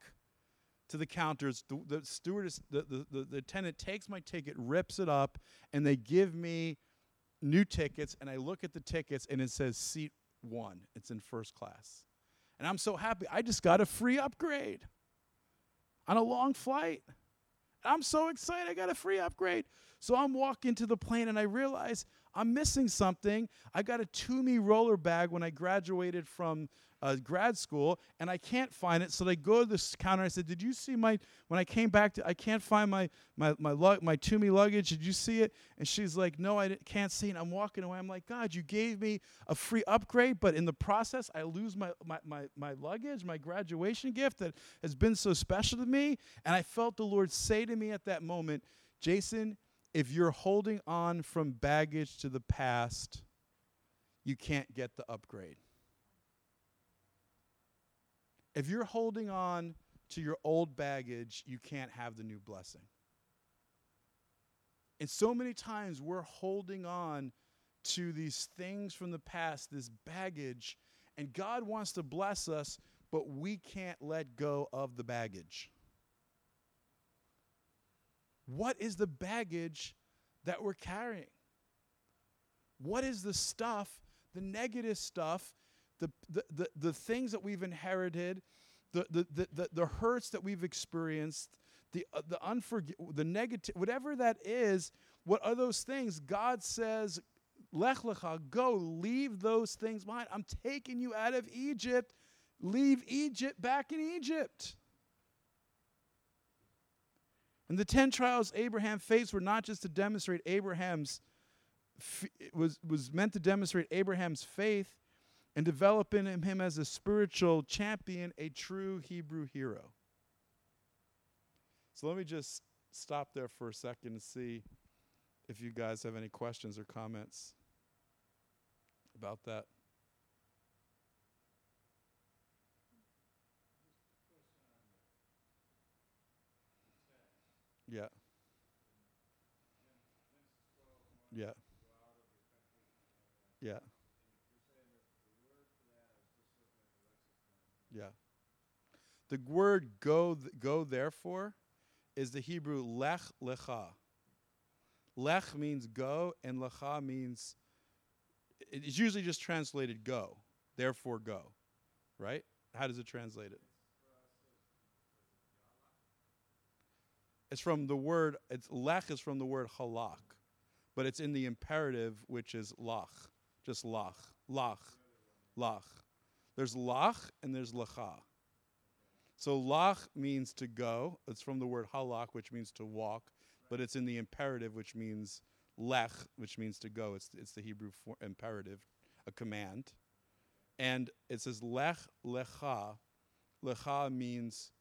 Speaker 1: to the counters. The, the stewardess, the, the, the, the attendant takes my ticket, rips it up, and they give me new tickets. And I look at the tickets, and it says seat one. It's in first class. And I'm so happy. I just got a free upgrade on a long flight. I'm so excited. I got a free upgrade. So I'm walking to the plane and I realize I'm missing something. I got a Tumi roller bag when I graduated from uh, grad school, and I can't find it. So they go to this counter. I said, "Did you see my?" When I came back, to, I can't find my my my lug, my Tumi luggage. Did you see it? And she's like, "No, I can't see it." I'm walking away. I'm like, "God, you gave me a free upgrade, but in the process, I lose my my my, my luggage, my graduation gift that has been so special to me." And I felt the Lord say to me at that moment, "Jason." If you're holding on from baggage to the past, you can't get the upgrade. If you're holding on to your old baggage, you can't have the new blessing. And so many times we're holding on to these things from the past, this baggage, and God wants to bless us, but we can't let go of the baggage. What is the baggage that we're carrying? What is the stuff, the negative stuff the, the, the, the things that we've inherited, the, the, the, the, hurts that we've experienced, the, uh, the, unforg- the negative, whatever that is, what are those things? God says, Lech lecha, go, leave those things behind. I'm taking you out of Egypt. Leave Egypt back in Egypt. And the 10 trials Abraham faced were not just to demonstrate Abraham's, was, was meant to demonstrate Abraham's faith, and developing him as a spiritual champion, a true Hebrew hero. So let me just stop there for a second and see if you guys have any questions or comments about that. Yeah. Yeah. Yeah. Yeah. The word go, go therefore is the Hebrew lech lecha. Lech means go, and lecha means, it's usually just translated go, therefore go, right? How does it translate it? It's from the word, it's lech is from the word halak, but it's in the imperative, which is lach, just lach, lach, lach. There's lach and there's lacha. So lach means to go. It's from the word halach, which means to walk, but it's in the imperative, which means lech, which means to go. It's, it's the Hebrew for imperative, a command. And it says lech lecha. Lecha means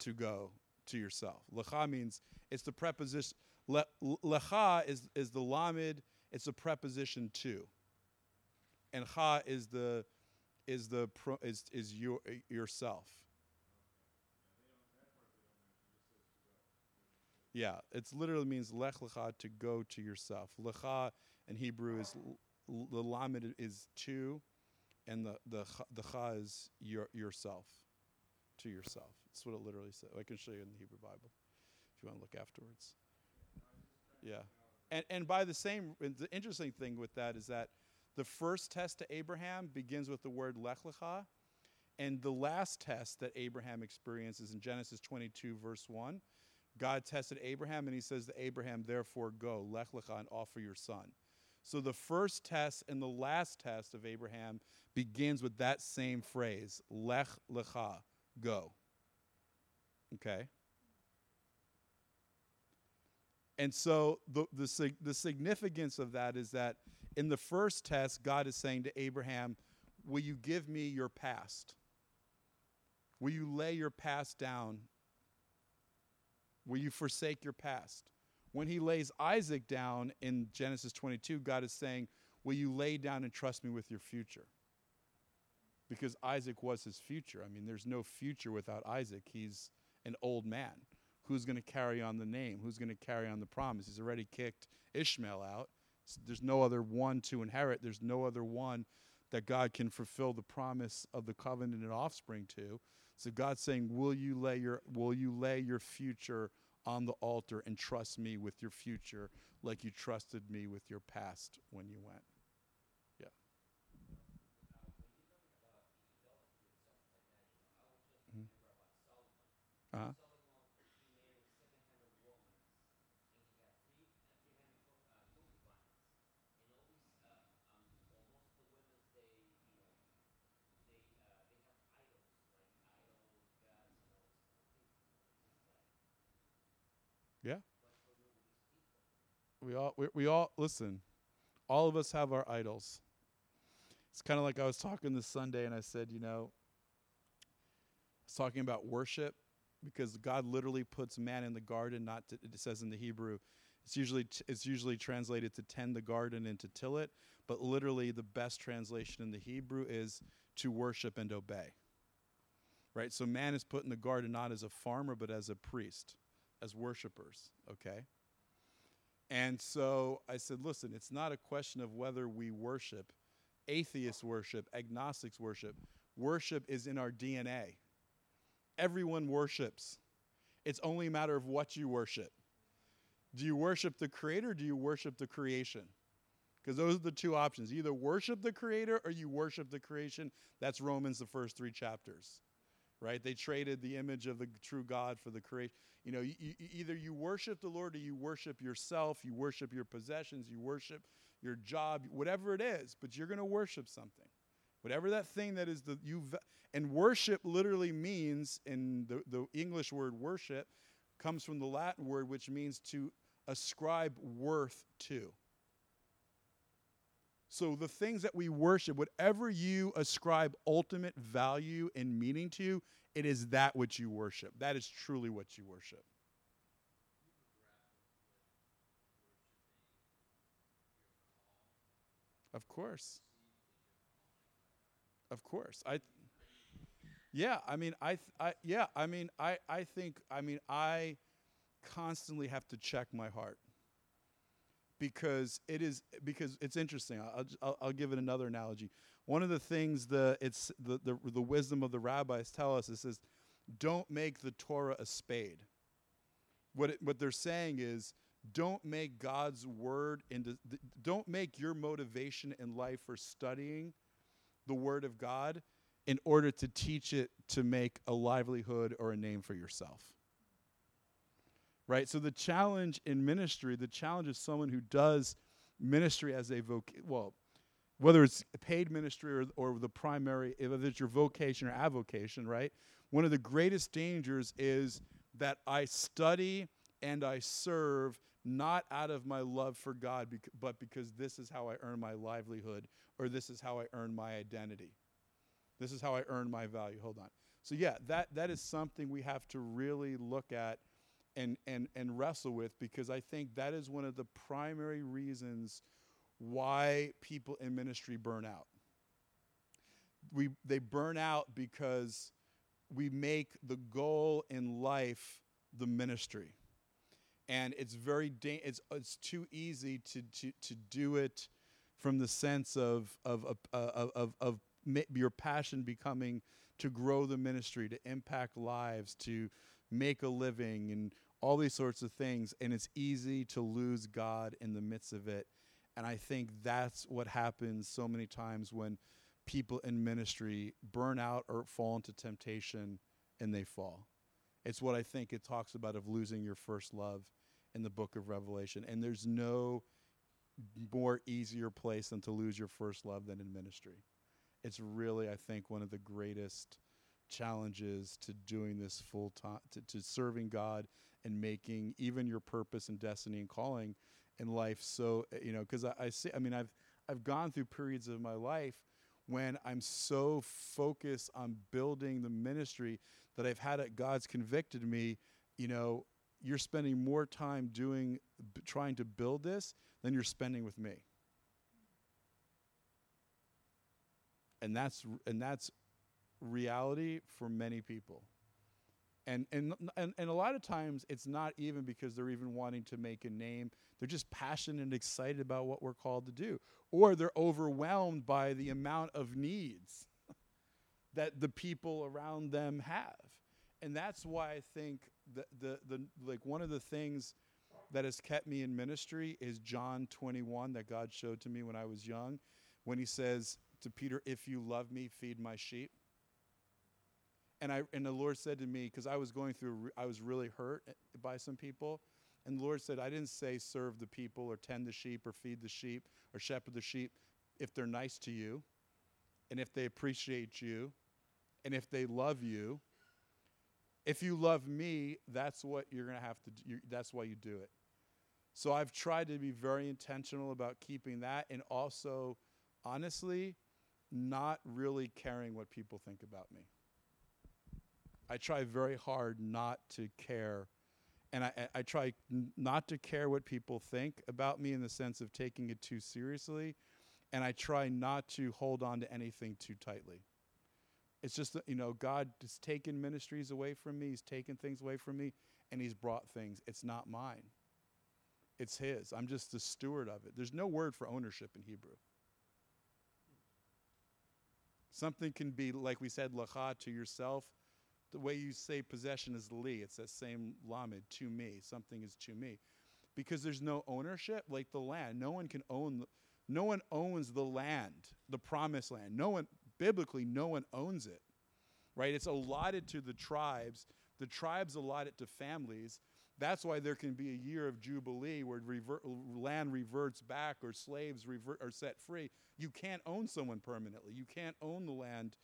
Speaker 1: to go to yourself. Lecha means it's the preposition. Le, lecha is, is the lamed, it's the preposition to. And cha is the is the pro, is is your uh, yourself. Yeah, it literally means lech lecha to go to yourself. Lecha in Hebrew is the lamed is to, and the the the cha is your yourself, to yourself. That's what it literally says. I can show you in the Hebrew Bible if you want to look afterwards. Yeah, and and by the same, the interesting thing with that is that the first test to Abraham begins with the word lech lecha, and the last test that Abraham experiences in Genesis 22, verse 1. God tested Abraham, and he says to Abraham, Therefore go, lech lecha, and offer your son. So the first test and the last test of Abraham begins with that same phrase, lech lecha, go. Okay? And so the, the, the significance of that is that in the first test, God is saying to Abraham, Will you give me your past? Will you lay your past down? Will you forsake your past? When he lays Isaac down in Genesis 22, God is saying, Will you lay down and trust me with your future? Because Isaac was his future. I mean, there's no future without Isaac. He's an old man. Who's going to carry on the name? Who's going to carry on the promise? He's already kicked Ishmael out. There's no other one to inherit. There's no other one that God can fulfill the promise of the covenant and offspring to. So God's saying, "Will you lay your will you lay your future on the altar and trust me with your future like you trusted me with your past when you went?" Yeah. Mhm. Uh-huh. Yeah. We all we, we all listen. All of us have our idols. It's kind of like I was talking this Sunday and I said, you know, I was talking about worship because God literally puts man in the garden not to, it says in the Hebrew it's usually t- it's usually translated to tend the garden and to till it, but literally the best translation in the Hebrew is to worship and obey. Right? So man is put in the garden not as a farmer but as a priest as worshipers, okay? And so I said, listen, it's not a question of whether we worship. Atheists worship, agnostics worship. Worship is in our DNA. Everyone worships. It's only a matter of what you worship. Do you worship the creator or do you worship the creation? Because those are the two options. You either worship the creator or you worship the creation. That's Romans, the first three chapters right? They traded the image of the true God for the creation. You know, you, you, either you worship the Lord or you worship yourself, you worship your possessions, you worship your job, whatever it is, but you're going to worship something. Whatever that thing that is the you and worship literally means in the, the English word worship comes from the Latin word which means to ascribe worth to. So the things that we worship, whatever you ascribe ultimate value and meaning to, it is that which you worship. That is truly what you worship. Of course. Of course. I Yeah, I mean I I yeah, I mean I I think I mean I constantly have to check my heart because it is because it's interesting. I'll, I'll, I'll, give it another analogy. One of the things the it's the, the the wisdom of the rabbis tell us is, is don't make the Torah a spade. What it, what they're saying is don't make God's word into don't make your motivation in life for studying the word of God in order to teach it to make a livelihood or a name for yourself right? So the challenge in ministry, the challenge of someone who does ministry as a voc well, whether it's paid ministry or, or the primary, whether it's your vocation or avocation, right? One of the greatest dangers is that I study and I serve not out of my love for God, bec- but because this is how I earn my livelihood or this is how I earn my identity. This is how I earn my value. Hold on. So yeah, that that is something we have to really look at and, and, and wrestle with because I think that is one of the primary reasons why people in ministry burn out. We, they burn out because we make the goal in life the ministry. And it's very da- it's, it's too easy to, to, to do it from the sense of, of, of, of, of, of your passion becoming to grow the ministry, to impact lives, to make a living, and all these sorts of things. And it's easy to lose God in the midst of it. And I think that's what happens so many times when people in ministry burn out or fall into temptation and they fall. It's what I think it talks about of losing your first love in the book of Revelation. And there's no more easier place than to lose your first love than in ministry. It's really, I think, one of the greatest challenges to doing this full time, to, to serving God and making even your purpose and destiny and calling in life so, uh, you know, because I, I see, I mean, I've, I've gone through periods of my life when I'm so focused on building the ministry that I've had it, God's convicted me, you know, you're spending more time doing, trying to build this than you're spending with me. And that's, and that's reality for many people. And, and, and, and a lot of times it's not even because they're even wanting to make a name. They're just passionate and excited about what we're called to do. Or they're overwhelmed by the amount of needs that the people around them have. And that's why I think the, the, the like one of the things that has kept me in ministry is John 21 that God showed to me when I was young when he says to Peter, "If you love me, feed my sheep." And I and the Lord said to me because I was going through I was really hurt eh, by some people and the Lord said, I didn't say serve the people or tend the sheep or feed the sheep or shepherd the sheep if they're nice to you and if they appreciate you and if they love you. If you love me, that's what you're going to have to do. That's why you do it. So I've tried to be very intentional about keeping that and also, honestly, not really caring what people think about me. I try very hard not to care and I, I try not to care what people think about me in the sense of taking it too seriously, and I try not to hold on to anything too tightly. It's just that, you know, God has taken ministries away from me, He's taken things away from me, and He's brought things. It's not mine, it's His. I'm just the steward of it. There's no word for ownership in Hebrew. Something can be, like we said, lacha to yourself the way you say possession is li. It's that same lamed, to me. Something is to me. Because there's no ownership, like the land. No one can own, the, no one owns the land, the promised land. No one, biblically, no one owns it, right? It's allotted to the tribes. The tribes allot it to families. That's why there can be a year of jubilee where revert, land reverts back or slaves revert, are set free. You can't own someone permanently. You can't own the land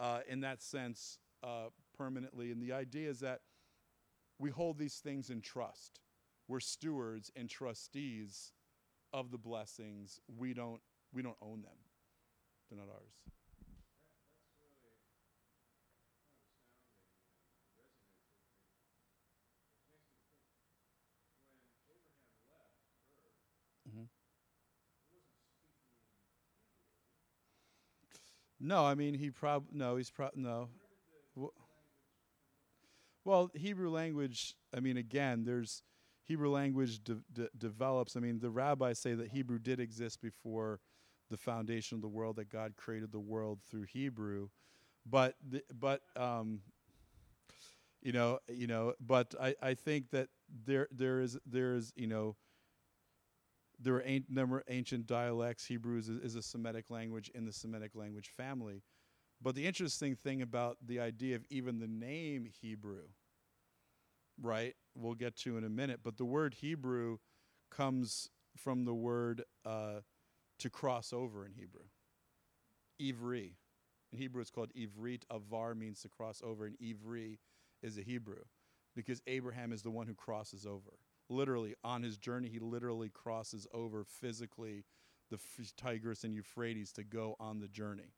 Speaker 1: uh, in that sense uh, permanently. And the idea is that we hold these things in trust. We're stewards and trustees of the blessings. We don't, we don't own them, they're not ours. Mm-hmm. No, I mean he probably no. He's probably no. Well, Hebrew language, I mean, again, there's Hebrew language de- de- develops. I mean, the rabbis say that Hebrew did exist before the foundation of the world, that God created the world through Hebrew. But, the, but, um, you know, you know, but I, I think that there, there is, there is, you know, there are a number ancient dialects. Hebrew is is a Semitic language in the Semitic language family. But the interesting thing about the idea of even the name Hebrew, right, we'll get to in a minute, but the word Hebrew comes from the word uh, to cross over in Hebrew. Ivri. In Hebrew, it's called Ivrit. Avar means to cross over, and Ivri is a Hebrew because Abraham is the one who crosses over. Literally, on his journey, he literally crosses over physically the Tigris and Euphrates to go on the journey.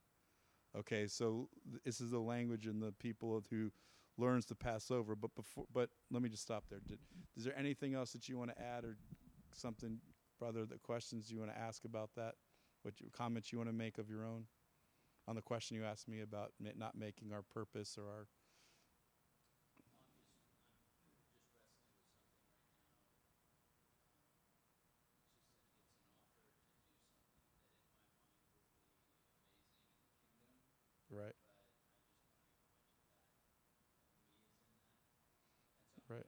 Speaker 1: Okay, so this is the language and the people who learns to pass over. But before, but let me just stop there. Did, is there anything else that you want to add or something, brother? The questions you want to ask about that? What you, comments you want to make of your own on the question you asked me about not making our purpose or our right. Right.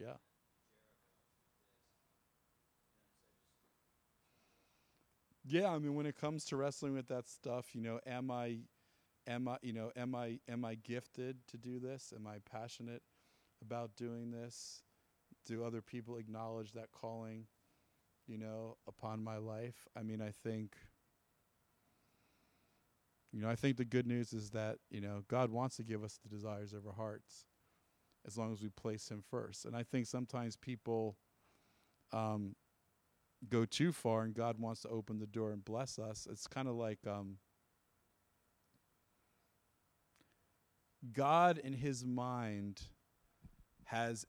Speaker 1: Yeah. Yeah, I mean when it comes to wrestling with that stuff, you know, am I am I, you know, am I am I gifted to do this? Am I passionate about doing this? Do other people acknowledge that calling, you know, upon my life? I mean, I think you know, I think the good news is that, you know, God wants to give us the desires of our hearts as long as we place him first. And I think sometimes people um, go too far and God wants to open the door and bless us. It's kind of like um, God in his mind has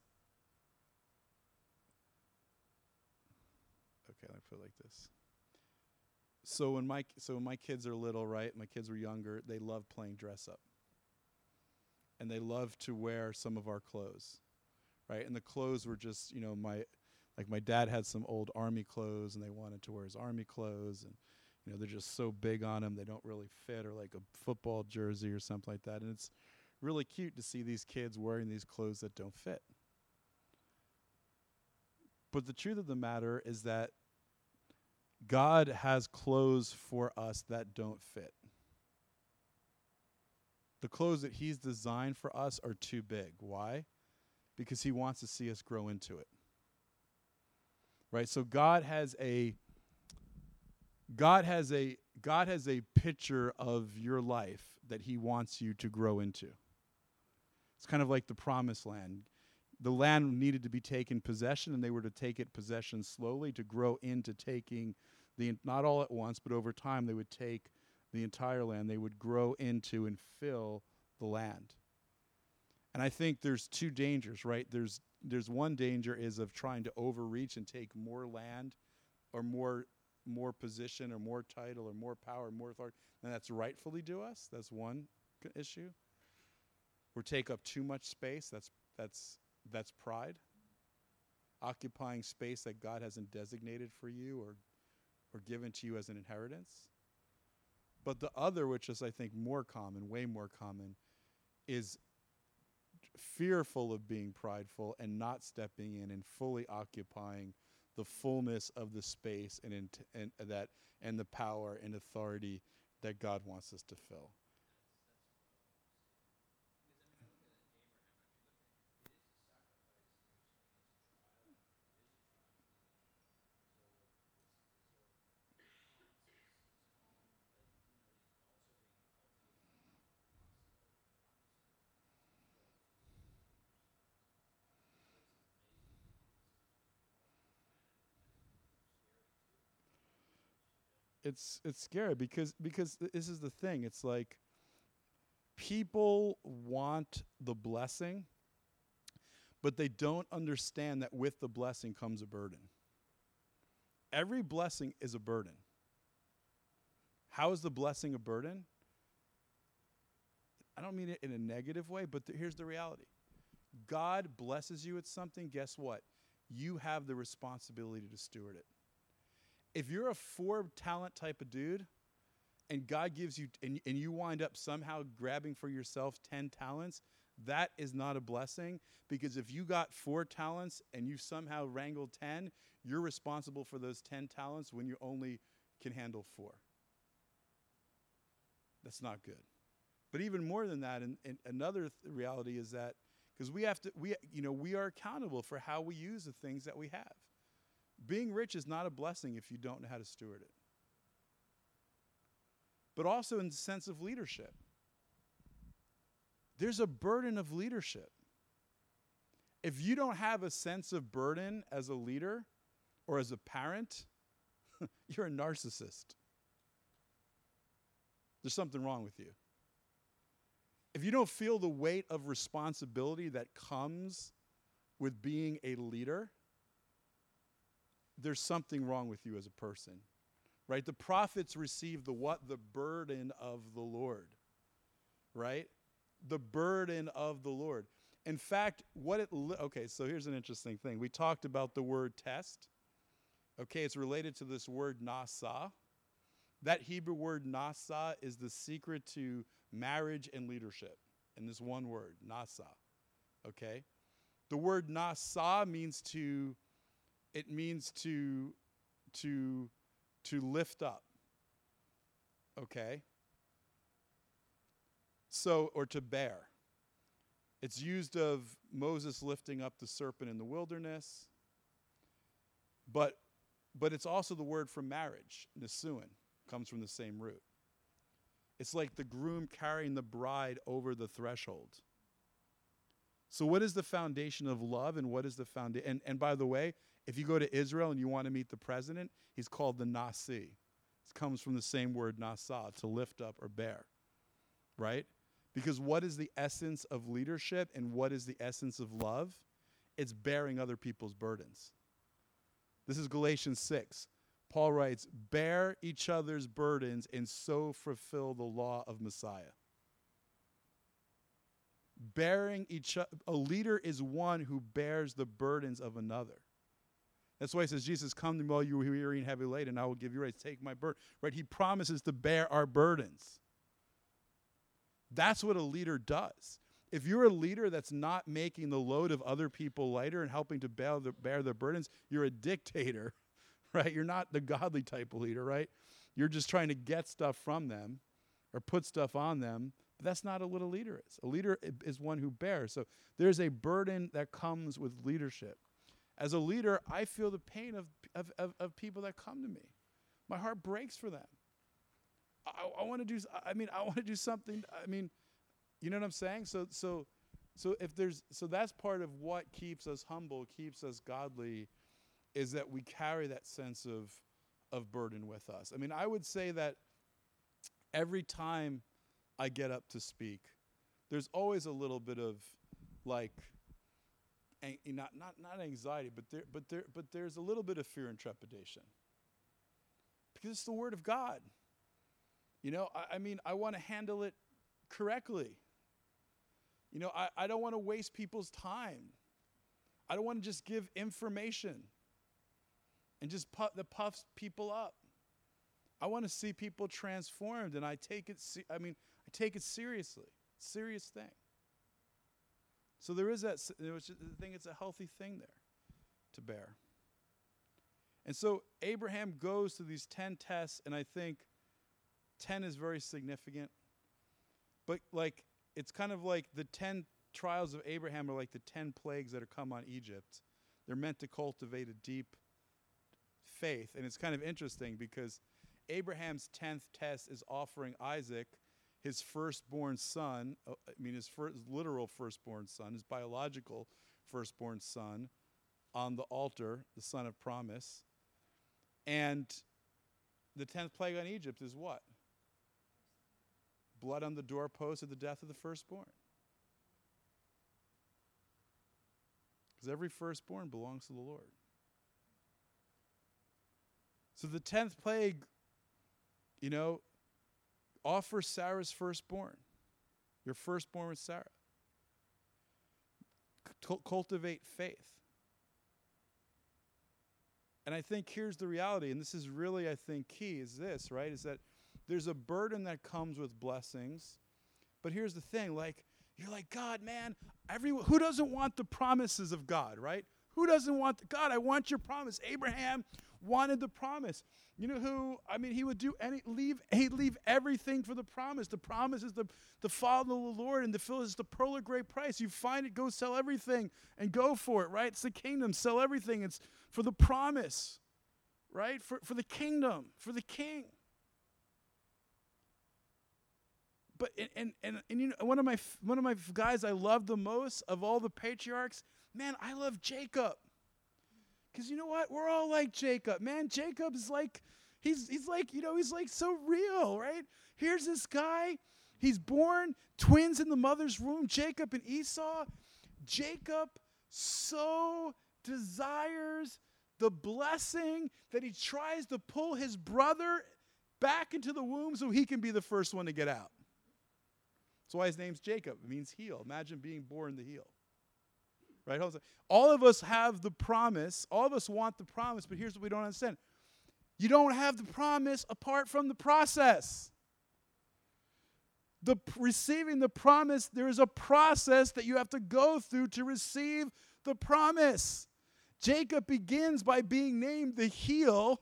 Speaker 1: Okay, let me put it like this. So when my so when my kids are little, right? My kids were younger, they love playing dress up. And they love to wear some of our clothes. Right? And the clothes were just, you know, my like my dad had some old army clothes and they wanted to wear his army clothes and you know they're just so big on them they don't really fit or like a football jersey or something like that and it's really cute to see these kids wearing these clothes that don't fit but the truth of the matter is that God has clothes for us that don't fit. The clothes that He's designed for us are too big. Why? Because He wants to see us grow into it. Right? So God has a God has a God has a picture of your life that he wants you to grow into. It's kind of like the promised land. The land needed to be taken possession and they were to take it possession slowly to grow into taking the not all at once, but over time they would take the entire land. They would grow into and fill the land. And I think there's two dangers, right? There's there's one danger is of trying to overreach and take more land or more more position or more title or more power, more authority and that's rightfully due us. That's one issue. Or take up too much space. That's that's that's pride. Occupying space that God hasn't designated for you or or given to you as an inheritance. But the other, which is I think more common, way more common, is fearful of being prideful and not stepping in and fully occupying the fullness of the space and, and that and the power and authority that God wants us to fill. It's it's scary because because this is the thing. It's like people want the blessing, but they don't understand that with the blessing comes a burden. Every blessing is a burden. How is the blessing a burden? I don't mean it in a negative way, but here's the reality God blesses you with something, guess what? You have the responsibility to steward it if you're a four talent type of dude and God gives you, and, and you wind up somehow grabbing for yourself 10 talents, that is not a blessing because if you got four talents and you somehow wrangled 10, you're responsible for those 10 talents when you only can handle four. That's not good. But even more than that, and, and another th- reality is that because we have to, we, you know, we are accountable for how we use the things that we have. Being rich is not a blessing if you don't know how to steward it. But also in the sense of leadership. There's a burden of leadership. If you don't have a sense of burden as a leader or as a parent, you're a narcissist. There's something wrong with you. If you don't feel the weight of responsibility that comes with being a leader, there's something wrong with you as a person. Right? The prophets received the what? The burden of the Lord. Right? The burden of the Lord. In fact, what it okay, so here's an interesting thing. We talked about the word test. Okay, it's related to this word nasa. That Hebrew word nasa is the secret to marriage and leadership in this one word, nasa. Okay? The word nasa means to it means to to to lift up okay? So or to bear. It's used of moses lifting up the serpent in the wilderness but but it's also the word for marriage nisuin comes from the same root. It's like the groom carrying the bride over the threshold. So what is the foundation of love and what is the foundation and, and by the way If you go to Israel and you want to meet the president, he's called the Nasi. It comes from the same word nasa, to lift up or bear. Right? Because what is the essence of leadership and what is the essence of love? It's bearing other people's burdens. This is Galatians 6. Paul writes, Bear each other's burdens and so fulfill the law of Messiah. Bearing each a leader is one who bears the burdens of another. That's why he says, Jesus, come to me all you are weary and heavy laden, and I will give you rest. Take my burden. Right? He promises to bear our burdens. That's what a leader does. If you're a leader that's not making the load of other people lighter and helping to bear, the, bear their burdens, you're a dictator right? You're not the godly type of leader, right? You're just trying to get stuff from them or put stuff on them. But that's not a a leader is. A leader is one who bears. So there's a burden that comes with leadership. As a leader, I feel the pain of, of, of, of people that come to me. My heart breaks for them. I, I want to do. I mean, I want to do something. I mean, you know what I'm saying? So, so, so if there's, so that's part of what keeps us humble, keeps us godly, is that we carry that sense of, of burden with us. I mean, I would say that every time I get up to speak, there's always a little bit of like, not, not, not anxiety, but, there, but, there, but there's a little bit of fear and trepidation. Because it's the Word of God. You know, I, I mean, I want to handle it correctly. You know, I, I don't want to waste people's time. I don't want to just give information and just puff, that puffs people up. I want to see people transformed, and I take it. I mean, I take it seriously. Serious thing. So there is that. Which I think it's a healthy thing there to bear. And so Abraham goes to these ten tests, and I think ten is very significant. But like, it's kind of like the ten trials of Abraham are like the ten plagues that are come on Egypt. They're meant to cultivate a deep faith. And it's kind of interesting because Abraham's 10th test is offering Isaac his firstborn son, uh, I mean, his first, literal firstborn son, his biological firstborn son, on the altar, the son of promise. And the 10th plague on Egypt is what? Blood on the doorpost of the death of the firstborn. Because every firstborn belongs to the Lord. So the 10th plague, you know, offer Sarah's firstborn. Your firstborn with Sarah. C- cultivate faith. And I think here's the reality, and this is really, I think, key is this, right? Is that there's a burden that comes with blessings. But here's the thing like, you're like, God, man, everyone, who doesn't want the promises of God, right? Who doesn't want, the, God, I want your promise. Abraham wanted the promise. You know who? I mean, he would do any leave. He'd leave everything for the promise. The promise is the the follow the Lord, and the fill is the pearl of great price. You find it, go sell everything and go for it. Right? It's the kingdom. Sell everything. It's for the promise. Right? For for the kingdom. For the king. But and and and, and you know one of my one of my guys I love the most of all the patriarchs. Man, I love Jacob. Because you know what? We're all like Jacob. Man, Jacob's like, he's, he's like, you know, he's like so real, right? Here's this guy. He's born twins in the mother's womb, Jacob and Esau. Jacob so desires the blessing that he tries to pull his brother back into the womb so he can be the first one to get out. That's why his name's Jacob. It means heel. Imagine being born the heel right? All of us have the promise. All of us want the promise, but here's what we don't understand you don't have the promise apart from the process. The receiving the promise, there is a process that you have to go through to receive the promise. Jacob begins by being named the heel,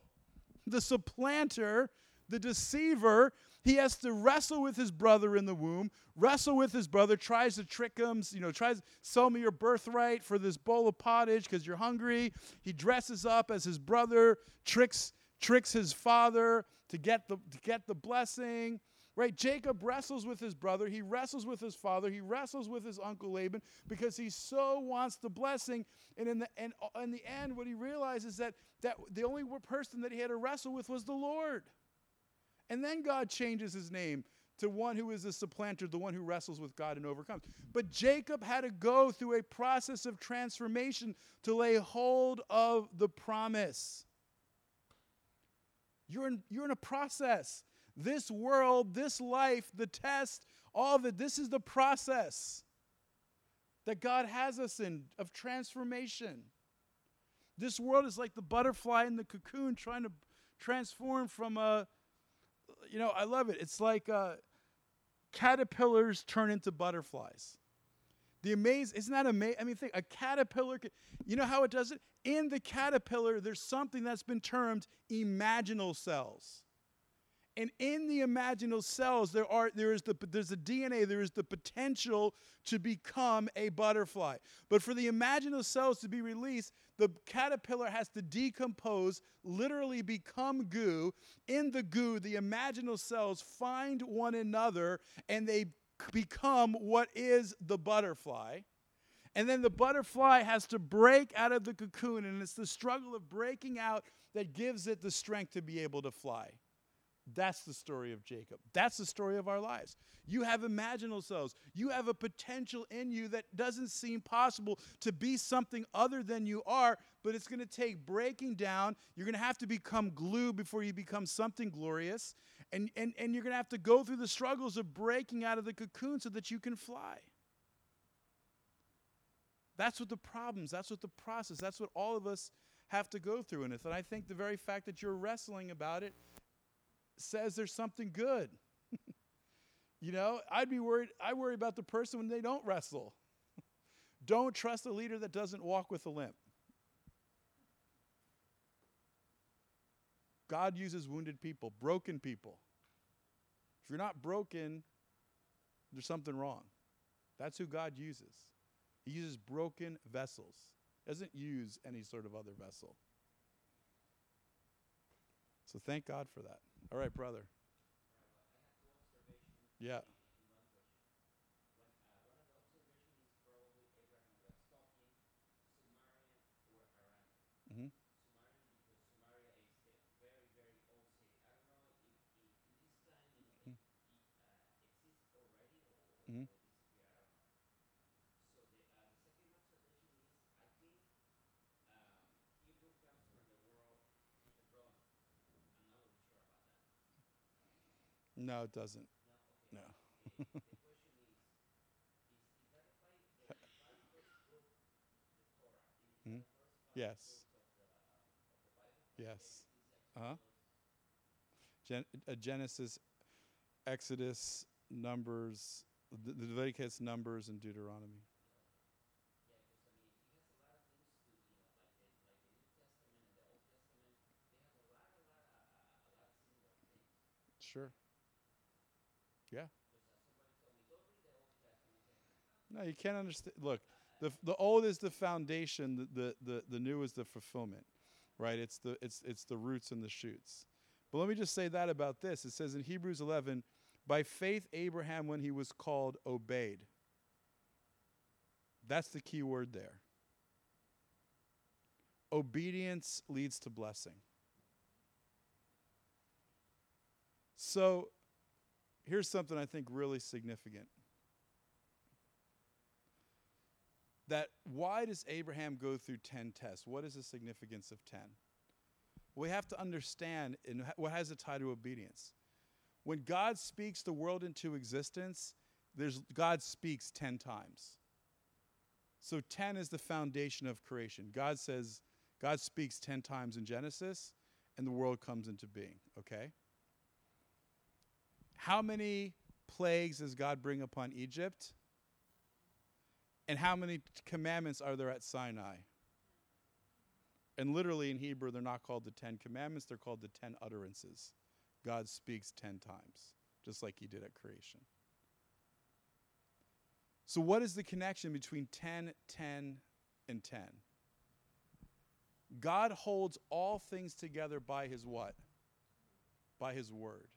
Speaker 1: the supplanter, the deceiver, he has to wrestle with his brother in the womb, wrestle with his brother, tries to trick him, you know, tries to sell me your birthright for this bowl of pottage because you're hungry. He dresses up as his brother, tricks tricks his father to get the to get the blessing. Right? Jacob wrestles with his brother, he wrestles with his father, he wrestles with his uncle Laban because he so wants the blessing. And in the, and in the end, what he realizes that, that the only person that he had to wrestle with was the Lord. And then God changes his name to one who is a supplanter, the one who wrestles with God and overcomes. But Jacob had to go through a process of transformation to lay hold of the promise. You're in, you're in a process. This world, this life, the test, all of it, this is the process that God has us in of transformation. This world is like the butterfly in the cocoon trying to transform from a, you know, I love it. It's like uh, caterpillars turn into butterflies. The amazing, isn't that amazing? I mean, think a caterpillar, you know how it does it? In the caterpillar, there's something that's been termed imaginal cells. And in the imaginal cells, there are there is the there's a DNA, there is the potential to become a butterfly. But for the imaginal cells to be released, the caterpillar has to decompose, literally become goo. In the goo, the imaginal cells find one another and they become what is the butterfly. And then the butterfly has to break out of the cocoon, and it's the struggle of breaking out that gives it the strength to be able to fly. That's the story of Jacob. That's the story of our lives. You have imaginal selves. You have a potential in you that doesn't seem possible to be something other than you are, but it's going to take breaking down. You're going to have to become glue before you become something glorious. And, and, and you're going to have to go through the struggles of breaking out of the cocoon so that you can fly. That's what the problems, that's what the process, that's what all of us have to go through in it. And I think the very fact that you're wrestling about it says there's something good. you know, I'd be worried, I worry about the person when they don't wrestle. don't trust a leader that doesn't walk with a limp. God uses wounded people, broken people. If you're not broken, there's something wrong. That's who God uses. He uses broken vessels. Doesn't use any sort of other vessel. So thank God for that. All right, brother. Yeah. No, it doesn't. No. hmm? Yes. Yes. Uh huh. Gen- uh, Genesis, Exodus, Numbers, the, the Leviticus, Numbers, and Deuteronomy. Sure. Yeah. No, you can't understand. Look, the, the old is the foundation, the, the, the, the new is the fulfillment, right? It's the, it's, it's the roots and the shoots. But let me just say that about this. It says in Hebrews 11, by faith, Abraham, when he was called, obeyed. That's the key word there. Obedience leads to blessing. So here's something I think really significant. That why does Abraham go through 10 tests? What is the significance of 10? We have to understand and what has a tie to obedience. When God speaks the world into existence, there's God speaks 10 times. So 10 is the foundation of creation. God says God speaks 10 times in Genesis and the world comes into being, okay? How many plagues does God bring upon Egypt? And how many commandments are there at Sinai? And literally in Hebrew, they're not called the Ten Commandments, they're called the Ten Utterances. God speaks ten times, just like he did at creation. So, what is the connection between 10, 10, and 10? God holds all things together by his what? By his word.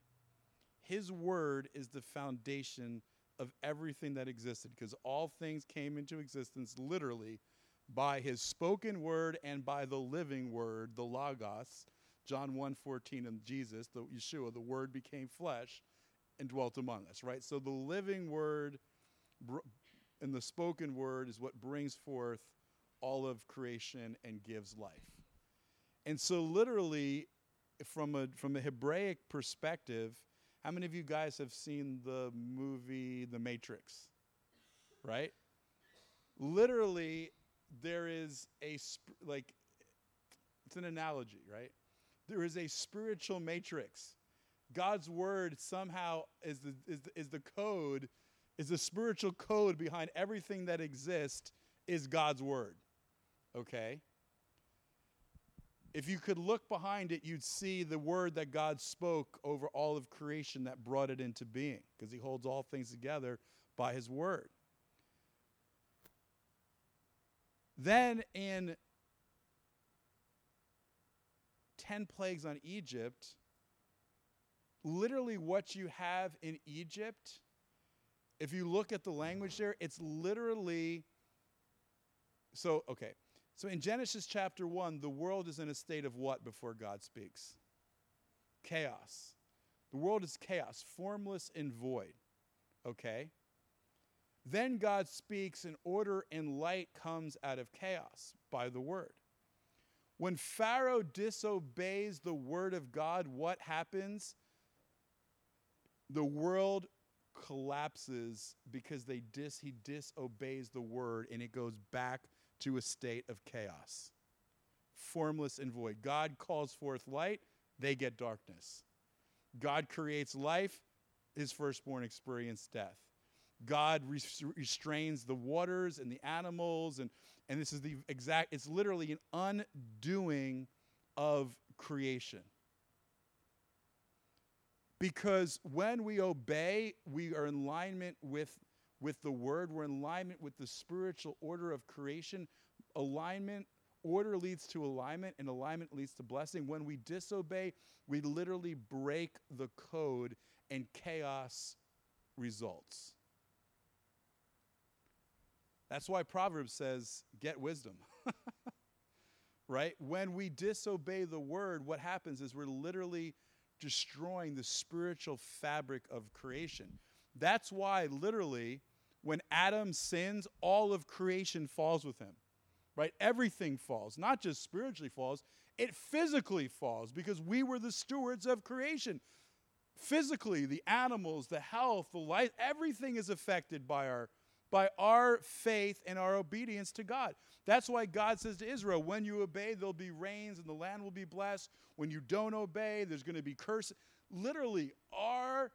Speaker 1: His word is the foundation of everything that existed because all things came into existence literally by his spoken word and by the living word, the Logos. John 1:14 and Jesus, the Yeshua, the word became flesh and dwelt among us, right? So the living word and the spoken word is what brings forth all of creation and gives life. And so literally from a from a Hebraic perspective, how many of you guys have seen the movie The Matrix? Right? Literally there is a sp- like it's an analogy, right? There is a spiritual matrix. God's word somehow is the, is the, is the code, is the spiritual code behind everything that exists, is God's word. Okay? If you could look behind it, you'd see the word that God spoke over all of creation that brought it into being, because he holds all things together by his word. Then in 10 plagues on Egypt, literally what you have in Egypt, if you look at the language there, it's literally so okay. So in Genesis chapter 1, the world is in a state of what before God speaks? Chaos. The world is chaos, formless and void. Okay? Then God speaks, and order and light comes out of chaos by the word. When Pharaoh disobeys the word of God, what happens? The world collapses because they dis, he disobeys the word and it goes back to a state of chaos, formless and void. God calls forth light, they get darkness. God creates life, his firstborn experience death. God restrains the waters and the animals, and, and this is the exact, it's literally an undoing of creation. Because when we obey, we are in alignment with, with the word, we're in alignment with the spiritual order of creation. Alignment, order leads to alignment, and alignment leads to blessing. When we disobey, we literally break the code, and chaos results. That's why Proverbs says, get wisdom. right? When we disobey the word, what happens is we're literally destroying the spiritual fabric of creation. That's why, literally, when Adam sins, all of creation falls with him. Right? Everything falls, not just spiritually falls, it physically falls because we were the stewards of creation. Physically, the animals, the health, the life, everything is affected by our by our faith and our obedience to God. That's why God says to Israel, when you obey, there'll be rains and the land will be blessed. When you don't obey, there's going to be curse. Literally, our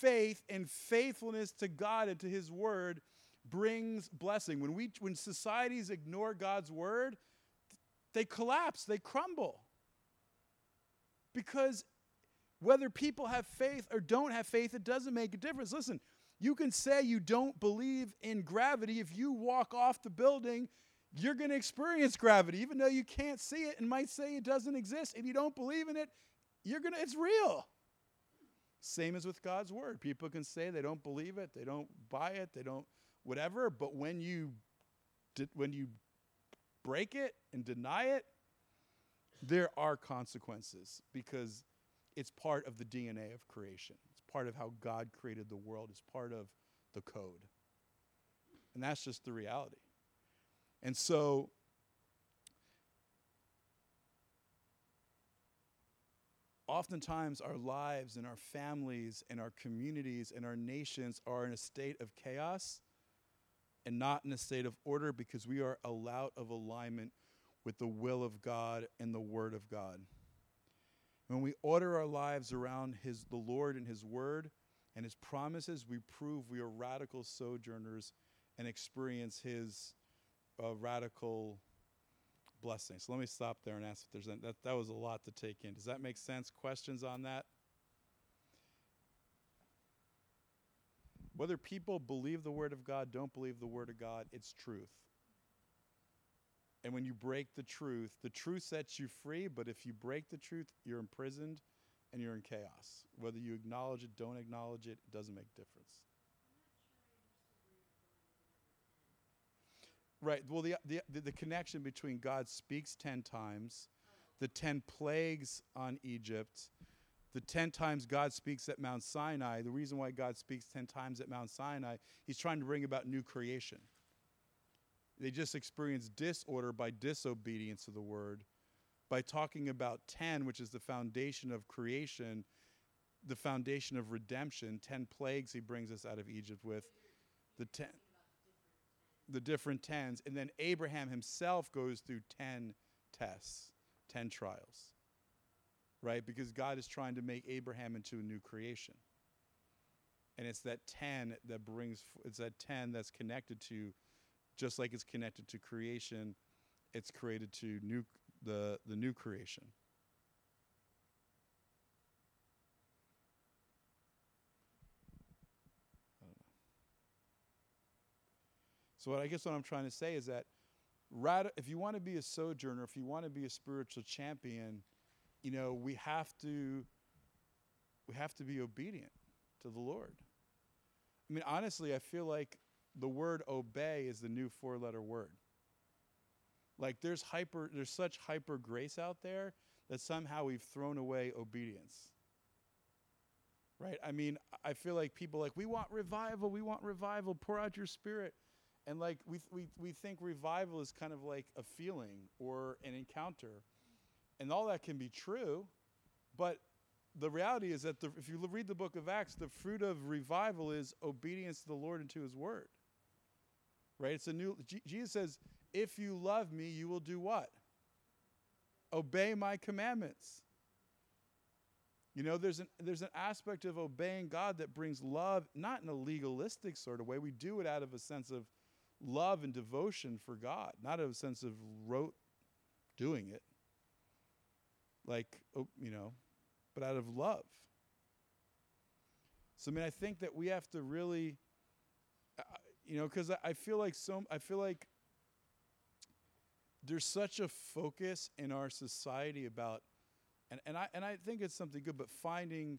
Speaker 1: faith and faithfulness to God and to his word brings blessing. When we when societies ignore God's word, they collapse, they crumble. Because whether people have faith or don't have faith, it doesn't make a difference. Listen, you can say you don't believe in gravity. If you walk off the building, you're going to experience gravity, even though you can't see it and might say it doesn't exist. If you don't believe in it, you're going to, it's real. Same as with God's word. People can say they don't believe it, they don't buy it, they don't whatever, but when you when you break it and deny it, there are consequences because it's part of the DNA of creation It's part of how God created the world, it's part of the code. And that's just the reality. And so, oftentimes our lives and our families and our communities and our nations are in a state of chaos and not in a state of order because we are out of alignment with the will of God and the Word of God. When we order our lives around his, the Lord and His Word and His promises, we prove we are radical sojourners and experience His uh, radical blessing. So let me stop there and ask if there's any, that. That was a lot to take in. Does that make sense? Questions on that? Whether people believe the Word of God, don't believe the Word of God, it's truth. And when you break the truth, the truth sets you free, but if you break the truth, you're imprisoned and you're in chaos. Whether you acknowledge it, don't acknowledge it, it doesn't make a difference. Right. Well, the, the, the connection between God speaks 10 times, the 10 plagues on Egypt, the 10 times God speaks at Mount Sinai, the reason why God speaks 10 times at Mount Sinai, he's trying to bring about new creation. They just experienced disorder by disobedience to the word. By talking about 10, which is the foundation of creation, the foundation of redemption, 10 plagues he brings us out of Egypt with, the 10 the different tens, and then Abraham himself goes through 10 tests, 10 trials, right? Because God is trying to make Abraham into a new creation. And it's that 10 that brings, it's that 10 that's connected to, just like it's connected to creation, it's created to new, the, the new creation. So what I guess what I'm trying to say is that if you want to be a sojourner, if you want to be a spiritual champion, you know, we have to we have to be obedient to the Lord. I mean, honestly, I feel like the word obey is the new four-letter word. Like there's hyper there's such hyper grace out there that somehow we've thrown away obedience. Right? I mean, I feel like people like we want revival, we want revival, pour out your spirit. And like we, we, we think revival is kind of like a feeling or an encounter. And all that can be true, but the reality is that the, if you read the book of Acts, the fruit of revival is obedience to the Lord and to his word. Right? It's a new, Jesus says, if you love me, you will do what? Obey my commandments. You know, there's an, there's an aspect of obeying God that brings love, not in a legalistic sort of way. We do it out of a sense of love and devotion for God, not a sense of rote doing it. Like, oh, you know, but out of love. So, I mean, I think that we have to really, uh, you know, because I, feel like so, I feel like there's such a focus in our society about, and, and, I, and I think it's something good, but finding,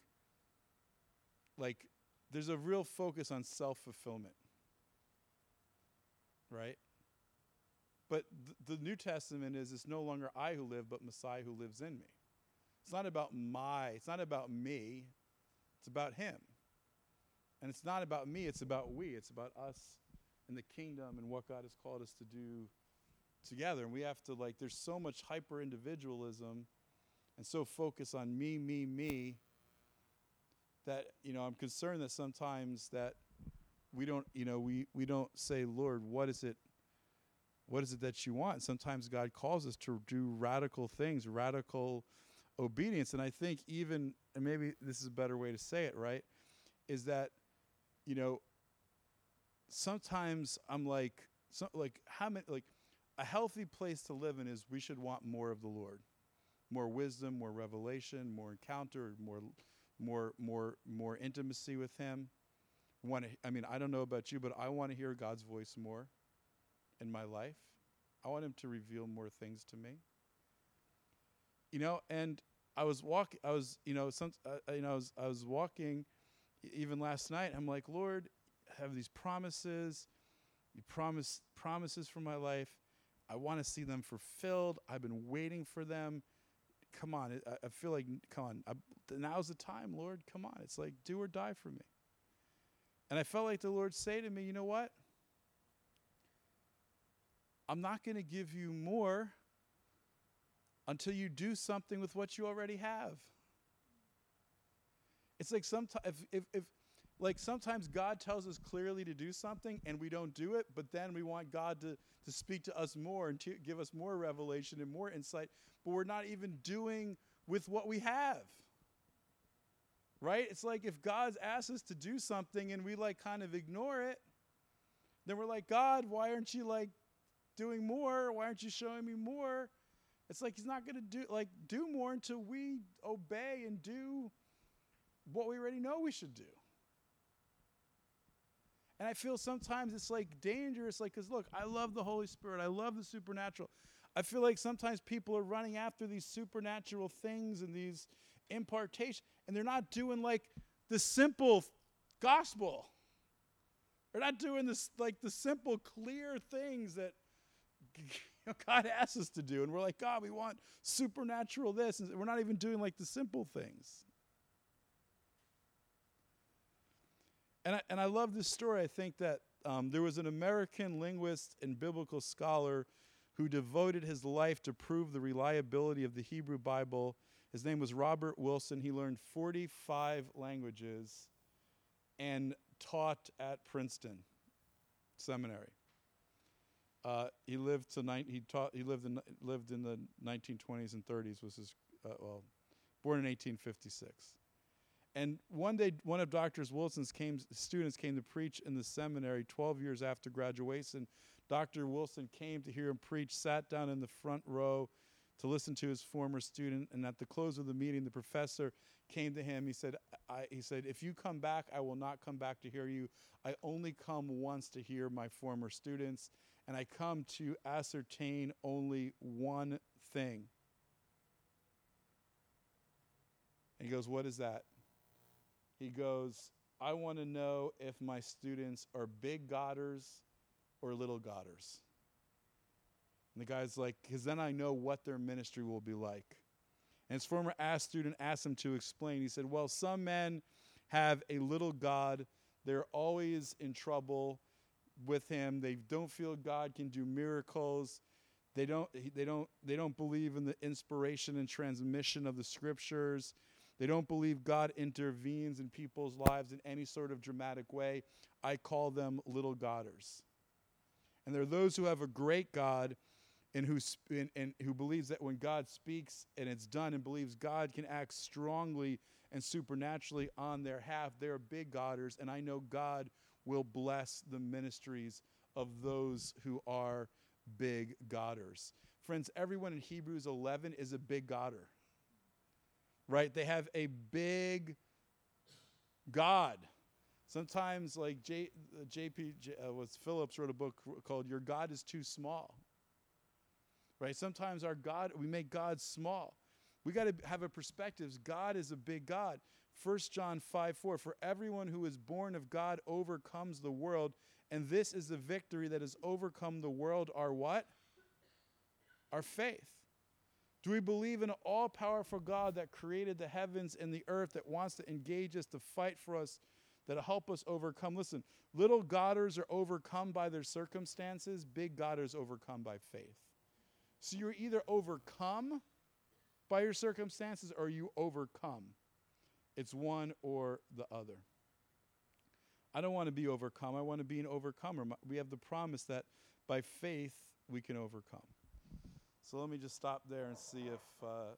Speaker 1: like, there's a real focus on self fulfillment right? But th- the New Testament is it's no longer I who live, but Messiah who lives in me. It's not about my, it's not about me, it's about Him. And it's not about me, it's about we. It's about us and the kingdom and what God has called us to do together. And we have to, like, there's so much hyper individualism and so focus on me, me, me that, you know, I'm concerned that sometimes that we don't, you know, we, we don't say, Lord, what is it? What is it that you want? Sometimes God calls us to do radical things, radical obedience. And I think even, and maybe this is a better way to say it, right? Is that, you know, sometimes I'm like, so, like how many, like a healthy place to live in is we should want more of the Lord, more wisdom, more revelation, more encounter, more, more, more, more intimacy with Him want to I mean, I don't know about you, but I want to hear God's voice more in my life. I want him to reveal more things to me. You know, and I was walking I was, you know, some uh, you know, I was I was walking even last night. I'm like, "Lord, I have these promises. You promise promises for my life. I want to see them fulfilled. I've been waiting for them. Come on, I, I feel like, come on, I, now's the time, Lord. Come on. It's like, do or die for me. And I felt like the Lord say to me, you know what? I'm not going to give you more until you do something with what you already have. It's like sometimes if, if, if like sometimes God tells us clearly to do something and we don't do it, but then we want God to, to speak to us more and to give us more revelation and more insight, but we're not even doing with what we have right? It's like if God's asked us to do something and we like kind of ignore it, then we're like, God, why aren't you like doing more? Why aren't you showing me more? It's like he's not going to do like do more until we obey and do what we already know we should do. And I feel sometimes it's like dangerous, like, because look, I love the Holy Spirit, I love the supernatural. I feel like sometimes people are running after these supernatural things and these impartation. And they're not doing like the simple gospel. They're not doing this like the simple, clear things that God asks us to do. And we're like, God, we want supernatural this. And we're not even doing like the simple things. And I, and I love this story. I think that um, there was an American linguist and biblical scholar who devoted his life to prove the reliability of the Hebrew Bible. His name was Robert Wilson. He learned 45 languages and taught at Princeton Seminary. Uh, he lived to ni- he taught he lived in lived in the 1920s and 30s. Was his uh, well, born in 1856. And one day, one of Dr. Wilson's came, students came to preach in the seminary 12 years after graduation. Dr. Wilson came to hear him preach, sat down in the front row to listen to his former student. And at the close of the meeting, the professor came to him. He said, he said, If you come back, I will not come back to hear you. I only come once to hear my former students, and I come to ascertain only one thing. And he goes, What is that? He goes, I want to know if my students are big Godders or little Godders. And the guy's like, because then I know what their ministry will be like. And his former ass student asked him to explain. He said, Well, some men have a little God. They're always in trouble with him. They don't feel God can do miracles. They don't, they don't, they don't believe in the inspiration and transmission of the scriptures. They don't believe God intervenes in people's lives in any sort of dramatic way. I call them little Godders. And there are those who have a great God and who, and, and who believes that when God speaks and it's done and believes God can act strongly and supernaturally on their half, they're big Godders. And I know God will bless the ministries of those who are big Godders. Friends, everyone in Hebrews 11 is a big Godder right? They have a big God. Sometimes, like J, J.B. Uh, was Phillips wrote a book called "Your God Is Too Small." Right? Sometimes our God, we make God small. We got to have a perspective. God is a big God. 1 John 5 4 For everyone who is born of God overcomes the world, and this is the victory that has overcome the world. Our what? Our faith. Do we believe in an all powerful God that created the heavens and the earth, that wants to engage us, to fight for us, that'll help us overcome? Listen, little Godders are overcome by their circumstances, big Godders overcome by faith. So you're either overcome by your circumstances or you overcome. It's one or the other. I don't want to be overcome. I want to be an overcomer. We have the promise that by faith we can overcome. So let me just stop there and see if uh,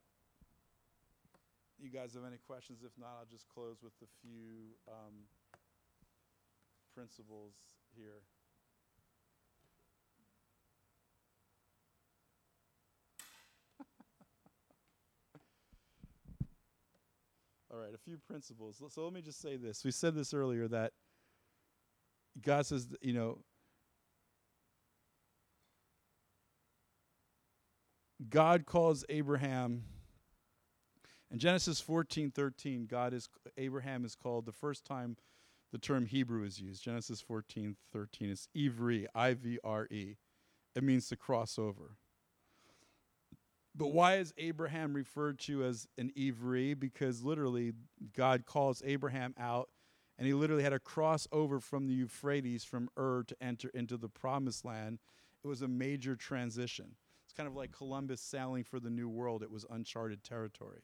Speaker 1: you guys have any questions. If not, I'll just close with a few um, principles here. All right, a few principles. So let me just say this. We said this earlier that God says, you know, God calls Abraham in Genesis 14, 13, God is Abraham is called the first time the term Hebrew is used. Genesis 14, 13. It's Ivre, I-V-R-E. It means to cross over. But why is Abraham referred to as an Ivri? Because literally God calls Abraham out and he literally had to cross over from the Euphrates from Ur to enter into the promised land. It was a major transition It's kind of like Columbus sailing for the New World, it was uncharted territory.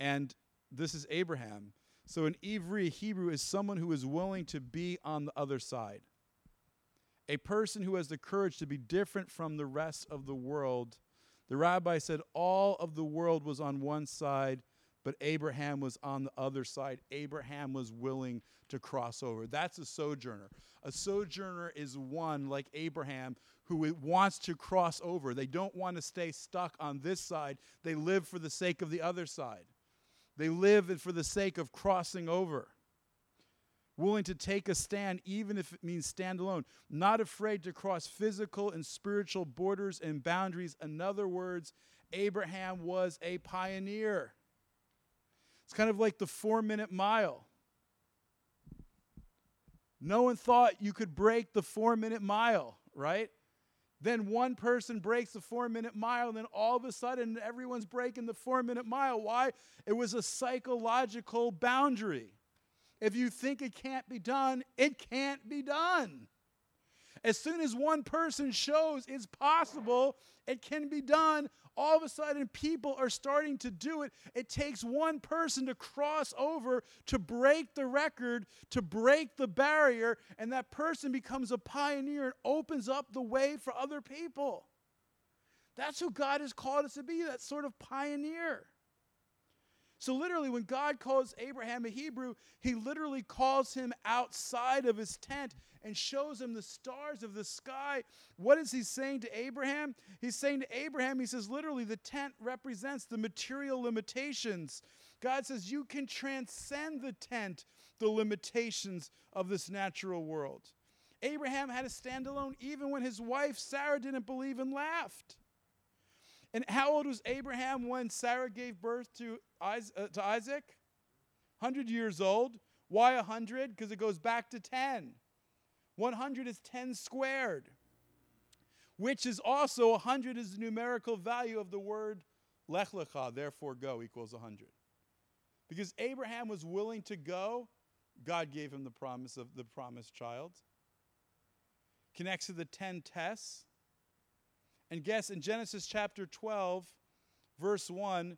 Speaker 1: And this is Abraham. So an Ivri Hebrew is someone who is willing to be on the other side. A person who has the courage to be different from the rest of the world. The rabbi said all of the world was on one side, but Abraham was on the other side. Abraham was willing to cross over. That's a sojourner. A sojourner is one like Abraham who wants to cross over. They don't want to stay stuck on this side. They live for the sake of the other side. They live for the sake of crossing over. Willing to take a stand, even if it means stand alone. Not afraid to cross physical and spiritual borders and boundaries. In other words, Abraham was a pioneer. It's kind of like the four minute mile. No one thought you could break the four minute mile, right? Then one person breaks the four minute mile, and then all of a sudden everyone's breaking the four minute mile. Why? It was a psychological boundary. If you think it can't be done, it can't be done. As soon as one person shows it's possible, it can be done, all of a sudden people are starting to do it. It takes one person to cross over, to break the record, to break the barrier, and that person becomes a pioneer and opens up the way for other people. That's who God has called us to be, that sort of pioneer. So, literally, when God calls Abraham a Hebrew, he literally calls him outside of his tent and shows him the stars of the sky. What is he saying to Abraham? He's saying to Abraham, he says, literally, the tent represents the material limitations. God says, you can transcend the tent, the limitations of this natural world. Abraham had to stand alone even when his wife Sarah didn't believe and laughed. And how old was Abraham when Sarah gave birth to Uh, Isaac? 100 years old. Why 100? Because it goes back to 10. 100 is 10 squared, which is also 100 is the numerical value of the word lech lecha, therefore go equals 100. Because Abraham was willing to go, God gave him the promise of the promised child. Connects to the 10 tests and guess in Genesis chapter 12, verse 1,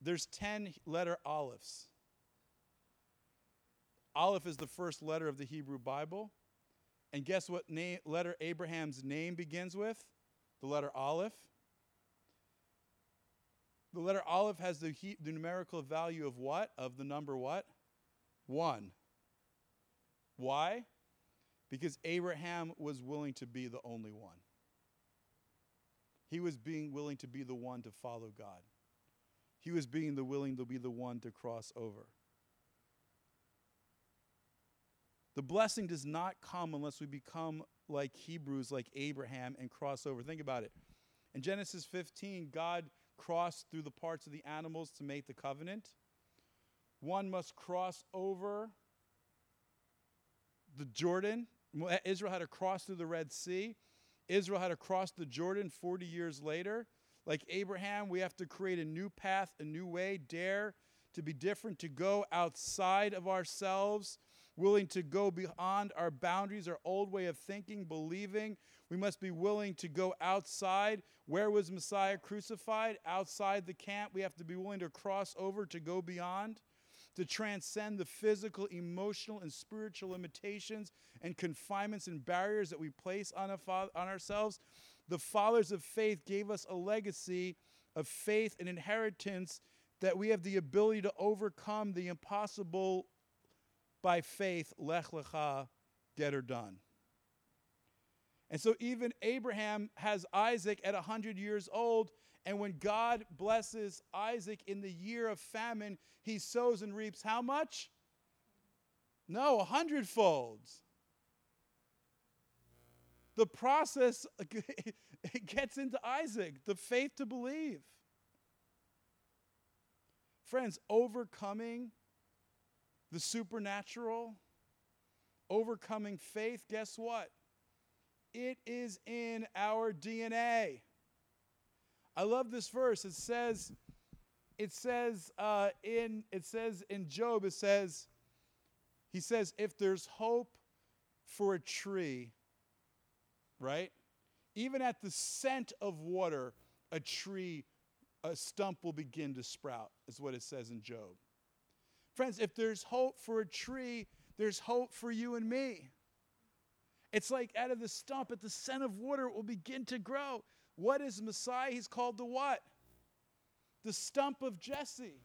Speaker 1: there's 10 letter alephs. Aleph is the first letter of the Hebrew Bible. And guess what name, letter Abraham's name begins with? The letter Aleph. The letter Aleph has the, he, the numerical value of what? Of the number what? One. Why? Because Abraham was willing to be the only one. He was being willing to be the one to follow God. He was being the willing to be the one to cross over. The blessing does not come unless we become like Hebrews, like Abraham, and cross over. Think about it. In Genesis 15, God crossed through the parts of the animals to make the covenant. One must cross over the Jordan. Israel had to cross through the Red Sea. Israel had to cross the Jordan 40 years later. Like Abraham, we have to create a new path, a new way, dare to be different, to go outside of ourselves, willing to go beyond our boundaries, our old way of thinking, believing. We must be willing to go outside. Where was Messiah crucified? Outside the camp. We have to be willing to cross over to go beyond to transcend the physical, emotional, and spiritual limitations and confinements and barriers that we place on, fa- on ourselves. The fathers of faith gave us a legacy of faith and inheritance that we have the ability to overcome the impossible by faith, lech lecha, get her done. And so even Abraham has Isaac at 100 years old, and when God blesses Isaac in the year of famine, he sows and reaps how much? No, a hundredfold. The process it gets into Isaac, the faith to believe. Friends, overcoming the supernatural, overcoming faith, guess what? It is in our DNA. I love this verse. It says, it says uh, in it says in Job, it says, he says, if there's hope for a tree, right? Even at the scent of water, a tree, a stump will begin to sprout, is what it says in Job. Friends, if there's hope for a tree, there's hope for you and me. It's like out of the stump, at the scent of water, it will begin to grow. What is Messiah? He's called the what? The stump of Jesse.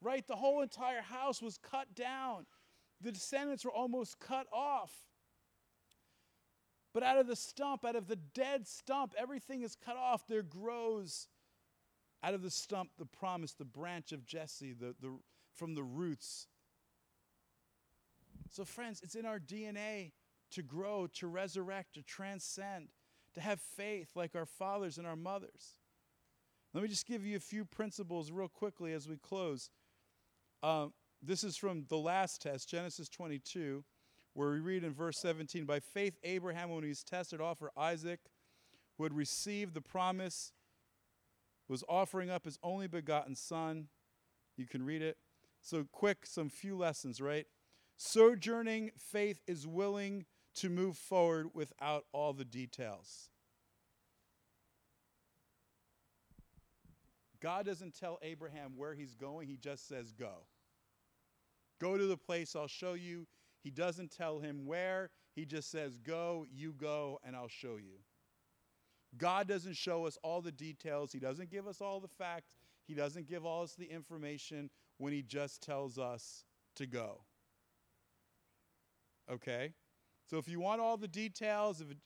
Speaker 1: Right? The whole entire house was cut down. The descendants were almost cut off. But out of the stump, out of the dead stump, everything is cut off. There grows out of the stump the promise, the branch of Jesse, the, the, from the roots. So, friends, it's in our DNA to grow, to resurrect, to transcend to have faith like our fathers and our mothers. Let me just give you a few principles real quickly as we close. Um, this is from the last test, Genesis 22, where we read in verse 17 By faith, Abraham, when he was tested, offered Isaac, who had received the promise, was offering up his only begotten son. You can read it. So, quick, some few lessons, right? Sojourning faith is willing to move forward without all the details. God doesn't tell Abraham where he's going, he just says, Go. Go to the place I'll show you. He doesn't tell him where, he just says, Go, you go, and I'll show you. God doesn't show us all the details, He doesn't give us all the facts, He doesn't give all us the information when He just tells us to go. Okay? So if you want all the details, if it,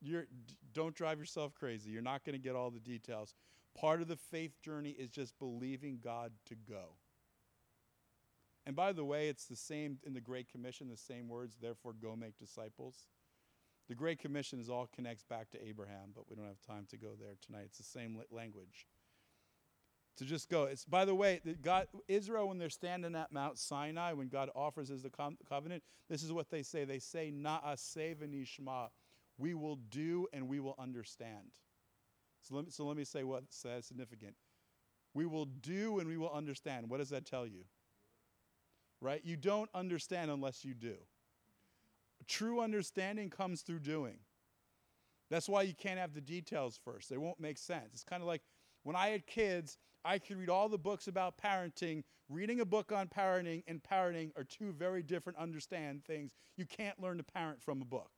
Speaker 1: you're, don't drive yourself crazy. You're not going to get all the details. Part of the faith journey is just believing God to go. And by the way, it's the same in the Great Commission, the same words, therefore go make disciples. The Great Commission is all connects back to Abraham, but we don't have time to go there tonight. It's the same language. To just go. It's by the way, God Israel when they're standing at Mount Sinai, when God offers us the covenant, this is what they say. They say, Na'aseh v'nishma. We will do and we will understand. So let me, so let me say what's significant. We will do and we will understand. What does that tell you? Right? You don't understand unless you do. True understanding comes through doing. That's why you can't have the details first. They won't make sense. It's kind of like when I had kids, I could read all the books about parenting. Reading a book on parenting and parenting are two very different understand things. You can't learn to parent from a book.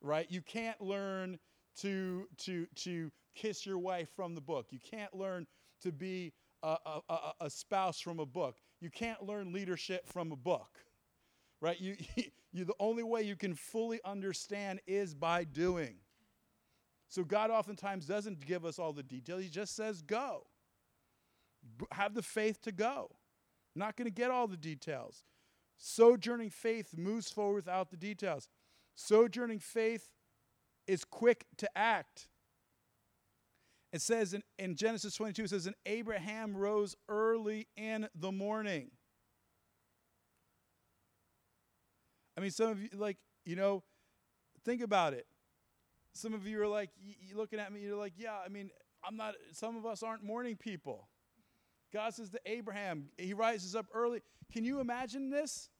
Speaker 1: Right? You can't learn to, to, to kiss your wife from the book. You can't learn to be a, a, a, spouse from a book. You can't learn leadership from a book. Right? You, you, the only way you can fully understand is by doing. So God oftentimes doesn't give us all the details. He just says, go. Have the faith to go. Not going to get all the details. Sojourning faith moves forward without the details. Sojourning faith is quick to act. It says in, in Genesis 22, it says, And Abraham rose early in the morning. I mean, some of you, like, you know, think about it. Some of you are like, you're looking at me, you're like, yeah, I mean, I'm not, some of us aren't morning people. God says to Abraham, he rises up early. Can you imagine this?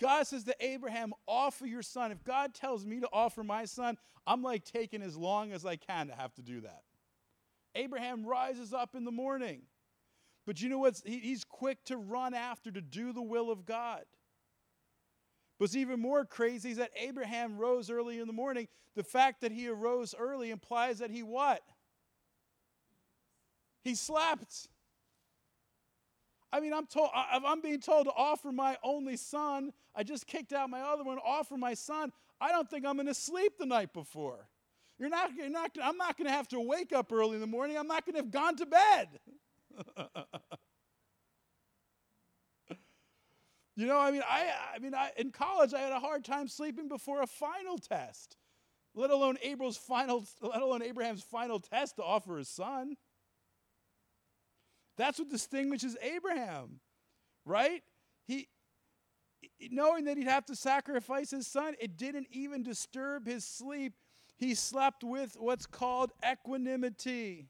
Speaker 1: God says to Abraham, offer your son. If God tells me to offer my son, I'm like taking as long as I can to have to do that. Abraham rises up in the morning. But you know what? He, he's quick to run after to do the will of God. What's even more crazy is that Abraham rose early in the morning. The fact that he arose early implies that he what? He slept. I mean, I'm told I'm being told to offer my only son, I just kicked out my other one, offer my son. I don't think I'm going to sleep the night before. You're not, you're not, I'm not going to have to wake up early in the morning. I'm not going to have gone to bed. You know, I mean, I, I mean, I, in college, I had a hard time sleeping before a final test, let alone Abel's final, let alone Abraham's final test to offer his son. That's what distinguishes Abraham, right? He, knowing that he'd have to sacrifice his son, it didn't even disturb his sleep. He slept with what's called equanimity,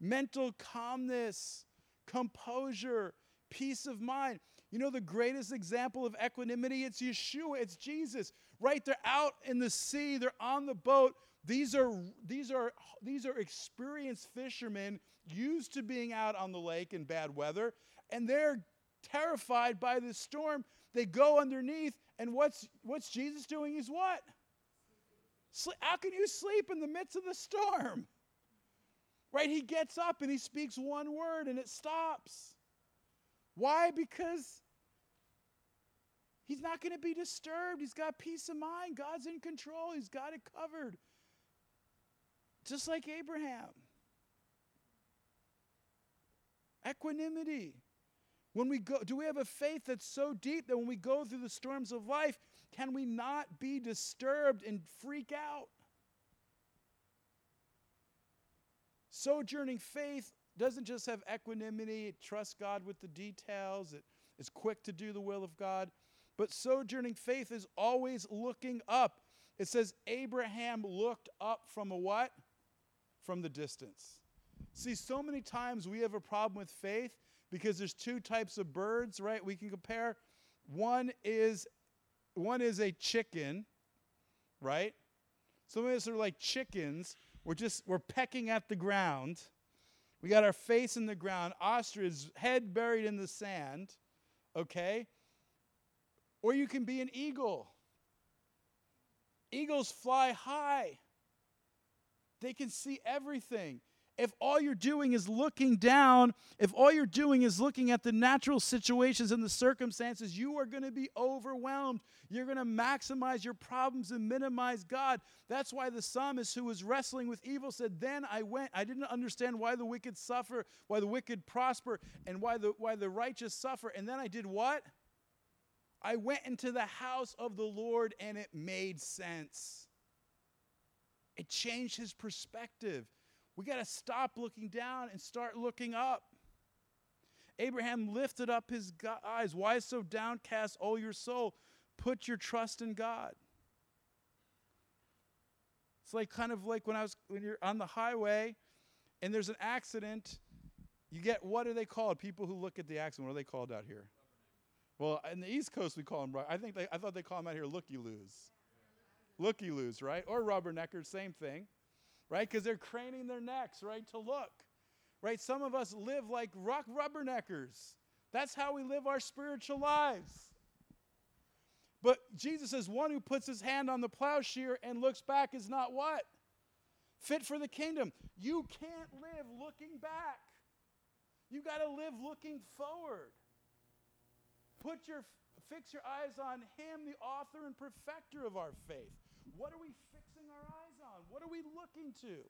Speaker 1: mental calmness, composure, peace of mind. You know the greatest example of equanimity? It's Yeshua, it's Jesus. Right? They're out in the sea, they're on the boat. These are these are these are experienced fishermen used to being out on the lake in bad weather, and they're terrified by the storm. They go underneath, and what's what's Jesus doing? He's what? How can you sleep in the midst of the storm? Right? He gets up and he speaks one word and it stops. Why? Because He's not going to be disturbed. He's got peace of mind. God's in control. He's got it covered. Just like Abraham. Equanimity. When we go, do we have a faith that's so deep that when we go through the storms of life, can we not be disturbed and freak out? Sojourning faith doesn't just have equanimity, it trusts God with the details, it is quick to do the will of God. But sojourning faith is always looking up. It says Abraham looked up from a what? From the distance. See, so many times we have a problem with faith because there's two types of birds, right? We can compare. One is one is a chicken, right? Some of us are like chickens. We're just we're pecking at the ground. We got our face in the ground, ostrich head buried in the sand, okay? Or you can be an eagle. Eagles fly high. They can see everything if all you're doing is looking down, if all you're doing is looking at the natural situations and the circumstances, you are going to be overwhelmed. You're going to maximize your problems and minimize God. That's why the psalmist who was wrestling with evil said, Then I went. I didn't understand why the wicked suffer, why the wicked prosper, and why the, why the righteous suffer. And then I did what? I went into the house of the Lord and it made sense. It changed his perspective. We got to stop looking down and start looking up. Abraham lifted up his eyes. Why so downcast, all your soul? Put your trust in God. It's like kind of like when I was when you're on the highway and there's an accident, you get what are they called? People who look at the accident, what are they called out here? Well, in the East Coast we call them I think they, I thought they call them out here looky loos. Looky loos, right? Or rubberneckers, same thing right? Because they're craning their necks, right, to look, right? Some of us live like rock rubberneckers. That's how we live our spiritual lives. But Jesus says, one who puts his hand on the plowshare and looks back is not what? Fit for the kingdom. You can't live looking back. You got to live looking forward. Put your fix your eyes on him, the author and perfecter of our faith. What are we fixing our eyes on? What are we looking to?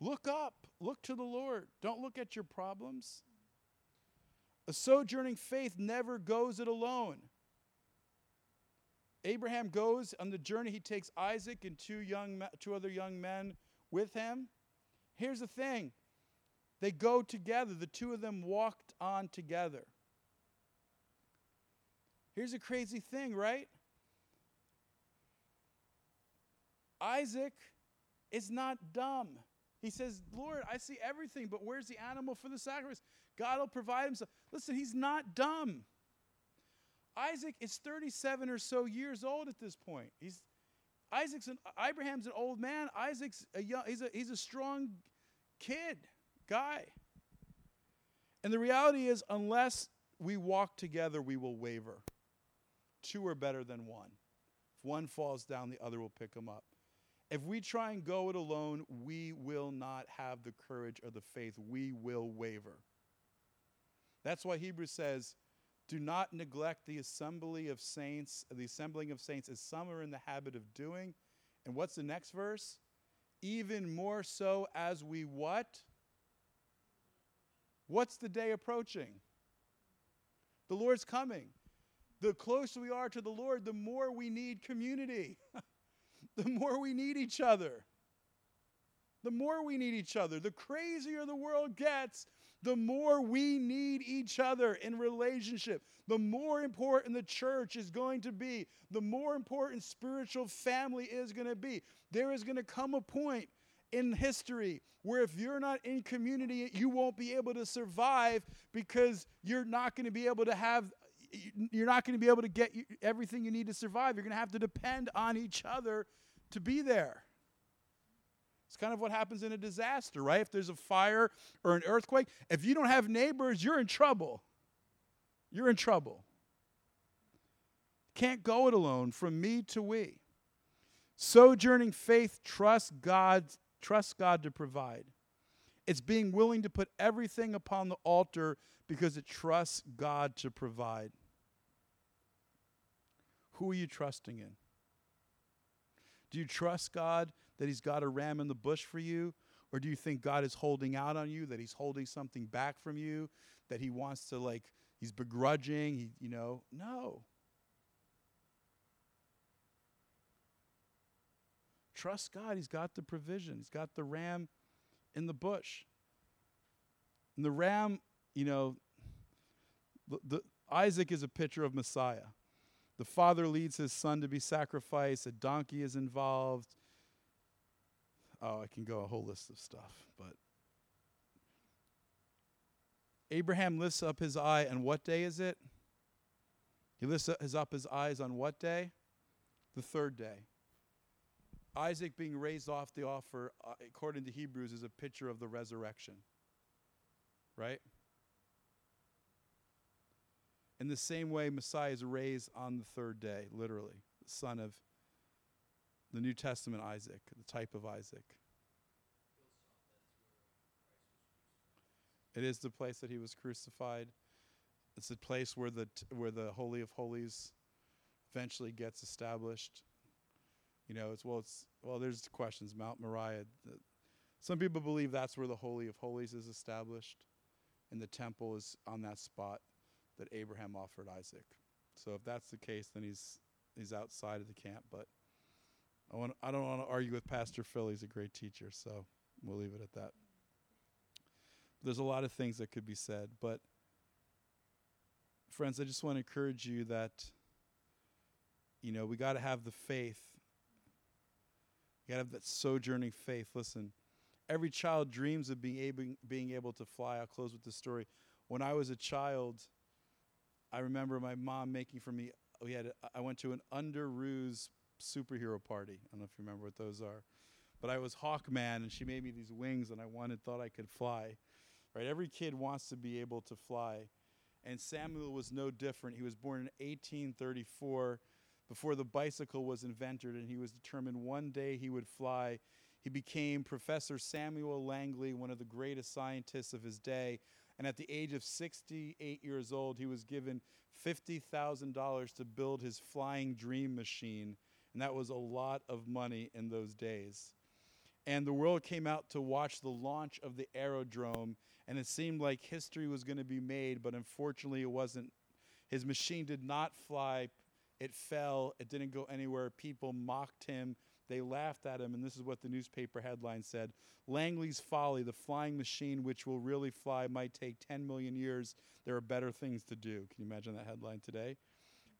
Speaker 1: Look up, look to the Lord. Don't look at your problems. A sojourning faith never goes it alone. Abraham goes on the journey. He takes Isaac and two, young, two other young men with him. Here's the thing they go together, the two of them walked on together. Here's a crazy thing, right? Isaac is not dumb. He says, Lord, I see everything, but where's the animal for the sacrifice? God will provide himself. Listen, he's not dumb. Isaac is 37 or so years old at this point. He's Isaac's an, Abraham's an old man. Isaac's a young, he's a, he's a strong kid, guy. And the reality is, unless we walk together, we will waver. Two are better than one. If one falls down, the other will pick him up. If we try and go it alone, we will not have the courage or the faith. We will waver. That's why Hebrews says, do not neglect the assembly of saints, the assembling of saints, as some are in the habit of doing. And what's the next verse? Even more so as we what? What's the day approaching? The Lord's coming the closer we are to the Lord, the more we need community, the more we need each other. The more we need each other. The crazier the world gets, the more we need each other in relationship. The more important the church is going to be, the more important spiritual family is going to be. There is going to come a point in history where if you're not in community, you won't be able to survive because you're not going to be able to have you're not going to be able to get everything you need to survive. You're going to have to depend on each other to be there. It's kind of what happens in a disaster, right? If there's a fire or an earthquake, if you don't have neighbors, you're in trouble. You're in trouble. Can't go it alone from me to we. Sojourning faith trust God, trusts God to provide. It's being willing to put everything upon the altar because it trusts God to provide. Who are you trusting in? Do you trust God that He's got a ram in the bush for you? Or do you think God is holding out on you, that He's holding something back from you, that He wants to, like, He's begrudging? He, you know, no. trust God. He's got the provision, He's got the ram in the bush. And the ram, you know, the, the, Isaac is a picture of Messiah. The father leads his son to be sacrificed, a donkey is involved. Oh, I can go a whole list of stuff, but Abraham lifts up his eye, and what day is it? He lifts up his, eyes on what day? The third day. Isaac being raised off the offer, uh, according to Hebrews, is a picture of the resurrection. Right? In the same way, Messiah is raised on the third day, literally, the son of the New Testament Isaac, the type of Isaac. It is the place that he was crucified. It's the place where the where the holy of holies eventually gets established. You know, it's well, it's well. There's questions. Mount Moriah. The, some people believe that's where the holy of holies is established, and the temple is on that spot that Abraham offered Isaac. So if that's the case, then he's he's outside of the camp. But I want I don't want to argue with Pastor Phil. He's a great teacher, so we'll leave it at that. There's a lot of things that could be said, but friends, I just want to encourage you that you know, we got to have the faith. You got to have that sojourning faith. Listen, every child dreams of being able, being able to fly. I'll close with this story. When I was a child, I remember my mom making for me. We had. I went to an Under Underoos superhero party. I don't know if you remember what those are, but I was Hawkman, and she made me these wings, and I wanted, thought I could fly. Right? Every kid wants to be able to fly, and Samuel was no different. He was born in 1834 before the bicycle was invented, and he was determined one day he would fly. He became Professor Samuel Langley, one of the greatest scientists of his day. And at the age of 68 years old, he was given $50,000 to build his flying dream machine. And that was a lot of money in those days. And the world came out to watch the launch of the aerodrome. And it seemed like history was going to be made, but unfortunately, it wasn't. His machine did not fly it fell, it didn't go anywhere. People mocked him, they laughed at him, and this is what the newspaper headline said Langley's folly, the flying machine which will really fly, might take 10 million years. There are better things to do. Can you imagine that headline today?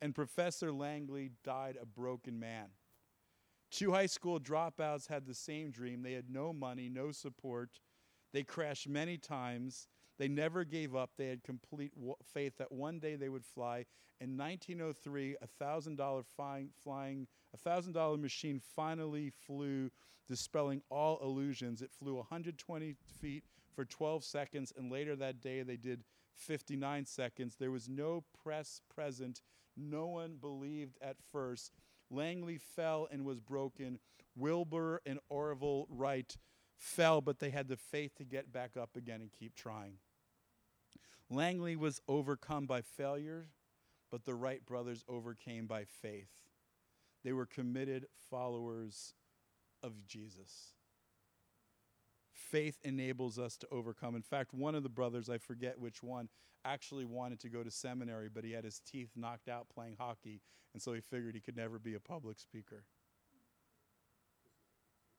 Speaker 1: And Professor Langley died a broken man. Two high school dropouts had the same dream. They had no money, no support. They crashed many times. They never gave up. They had complete faith that one day they would fly. In 1903, a thousand dollar flying, a thousand dollar machine finally flew, dispelling all illusions. It flew 120 feet for 12 seconds, and later that day they did 59 seconds. There was no press present. No one believed at first. Langley fell and was broken. Wilbur and Orville Wright fell, but they had the faith to get back up again and keep trying. Langley was overcome by failure, but the Wright brothers overcame by faith. They were committed followers of Jesus. Faith enables us to overcome. In fact, one of the brothers, I forget which one, actually wanted to go to seminary, but he had his teeth knocked out playing hockey, and so he figured he could never be a public speaker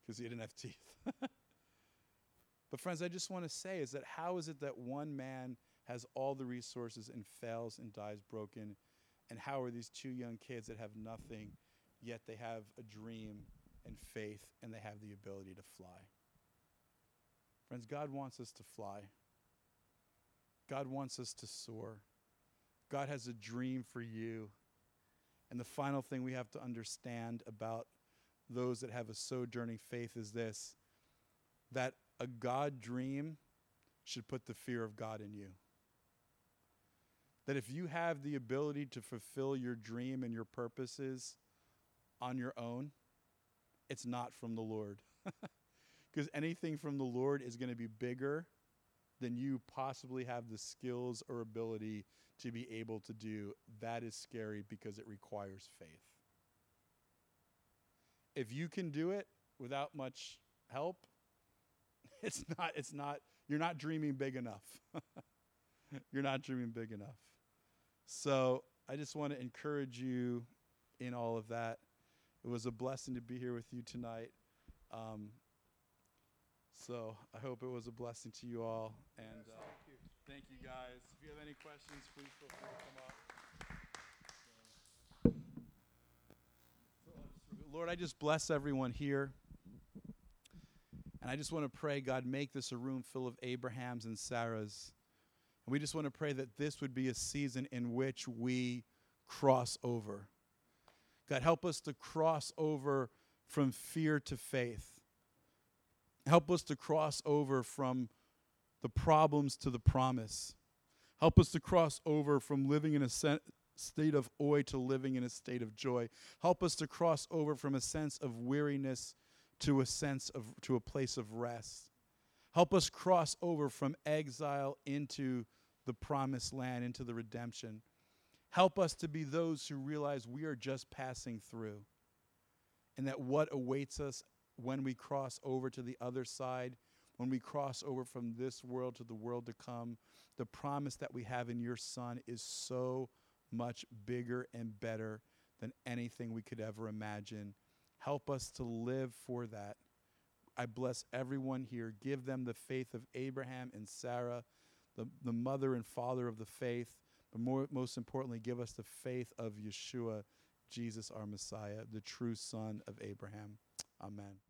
Speaker 1: because he didn't have teeth. but, friends, I just want to say is that how is it that one man has all the resources and fails and dies broken? And how are these two young kids that have nothing, yet they have a dream and faith and they have the ability to fly? Friends, God wants us to fly. God wants us to soar. God has a dream for you. And the final thing we have to understand about those that have a sojourning faith is this that a God dream should put the fear of God in you that if you have the ability to fulfill your dream and your purposes on your own, it's not from the Lord. Because anything from the Lord is going to be bigger than you possibly have the skills or ability to be able to do. That is scary because it requires faith. If you can do it without much help, it's not, it's not, you're not dreaming big enough. you're not dreaming big enough. So I just want to encourage you in all of that. It was a blessing to be here with you tonight. Um, so I hope it was a blessing to you all. And uh, thank you guys. If you have any questions, please feel free to come up. Lord, I just bless everyone here. And I just want to pray, God, make this a room full of Abrahams and Sarahs. And we just want to pray that this would be a season in which we cross over. God, help us to cross over from fear to faith. Help us to cross over from the problems to the promise. Help us to cross over from living in a state of awe to living in a state of joy. Help us to cross over from a sense of weariness to a sense of to a place of rest. Help us cross over from exile into the promised land, into the redemption. Help us to be those who realize we are just passing through and that what awaits us when we cross over to the other side, when we cross over from this world to the world to come, the promise that we have in your Son is so much bigger and better than anything we could ever imagine. Help us to live for that. I bless everyone here. Give them the faith of Abraham and Sarah, the, the mother and father of the faith, but more, most importantly, give us the faith of Yeshua, Jesus, our Messiah, the true son of Abraham. Amen.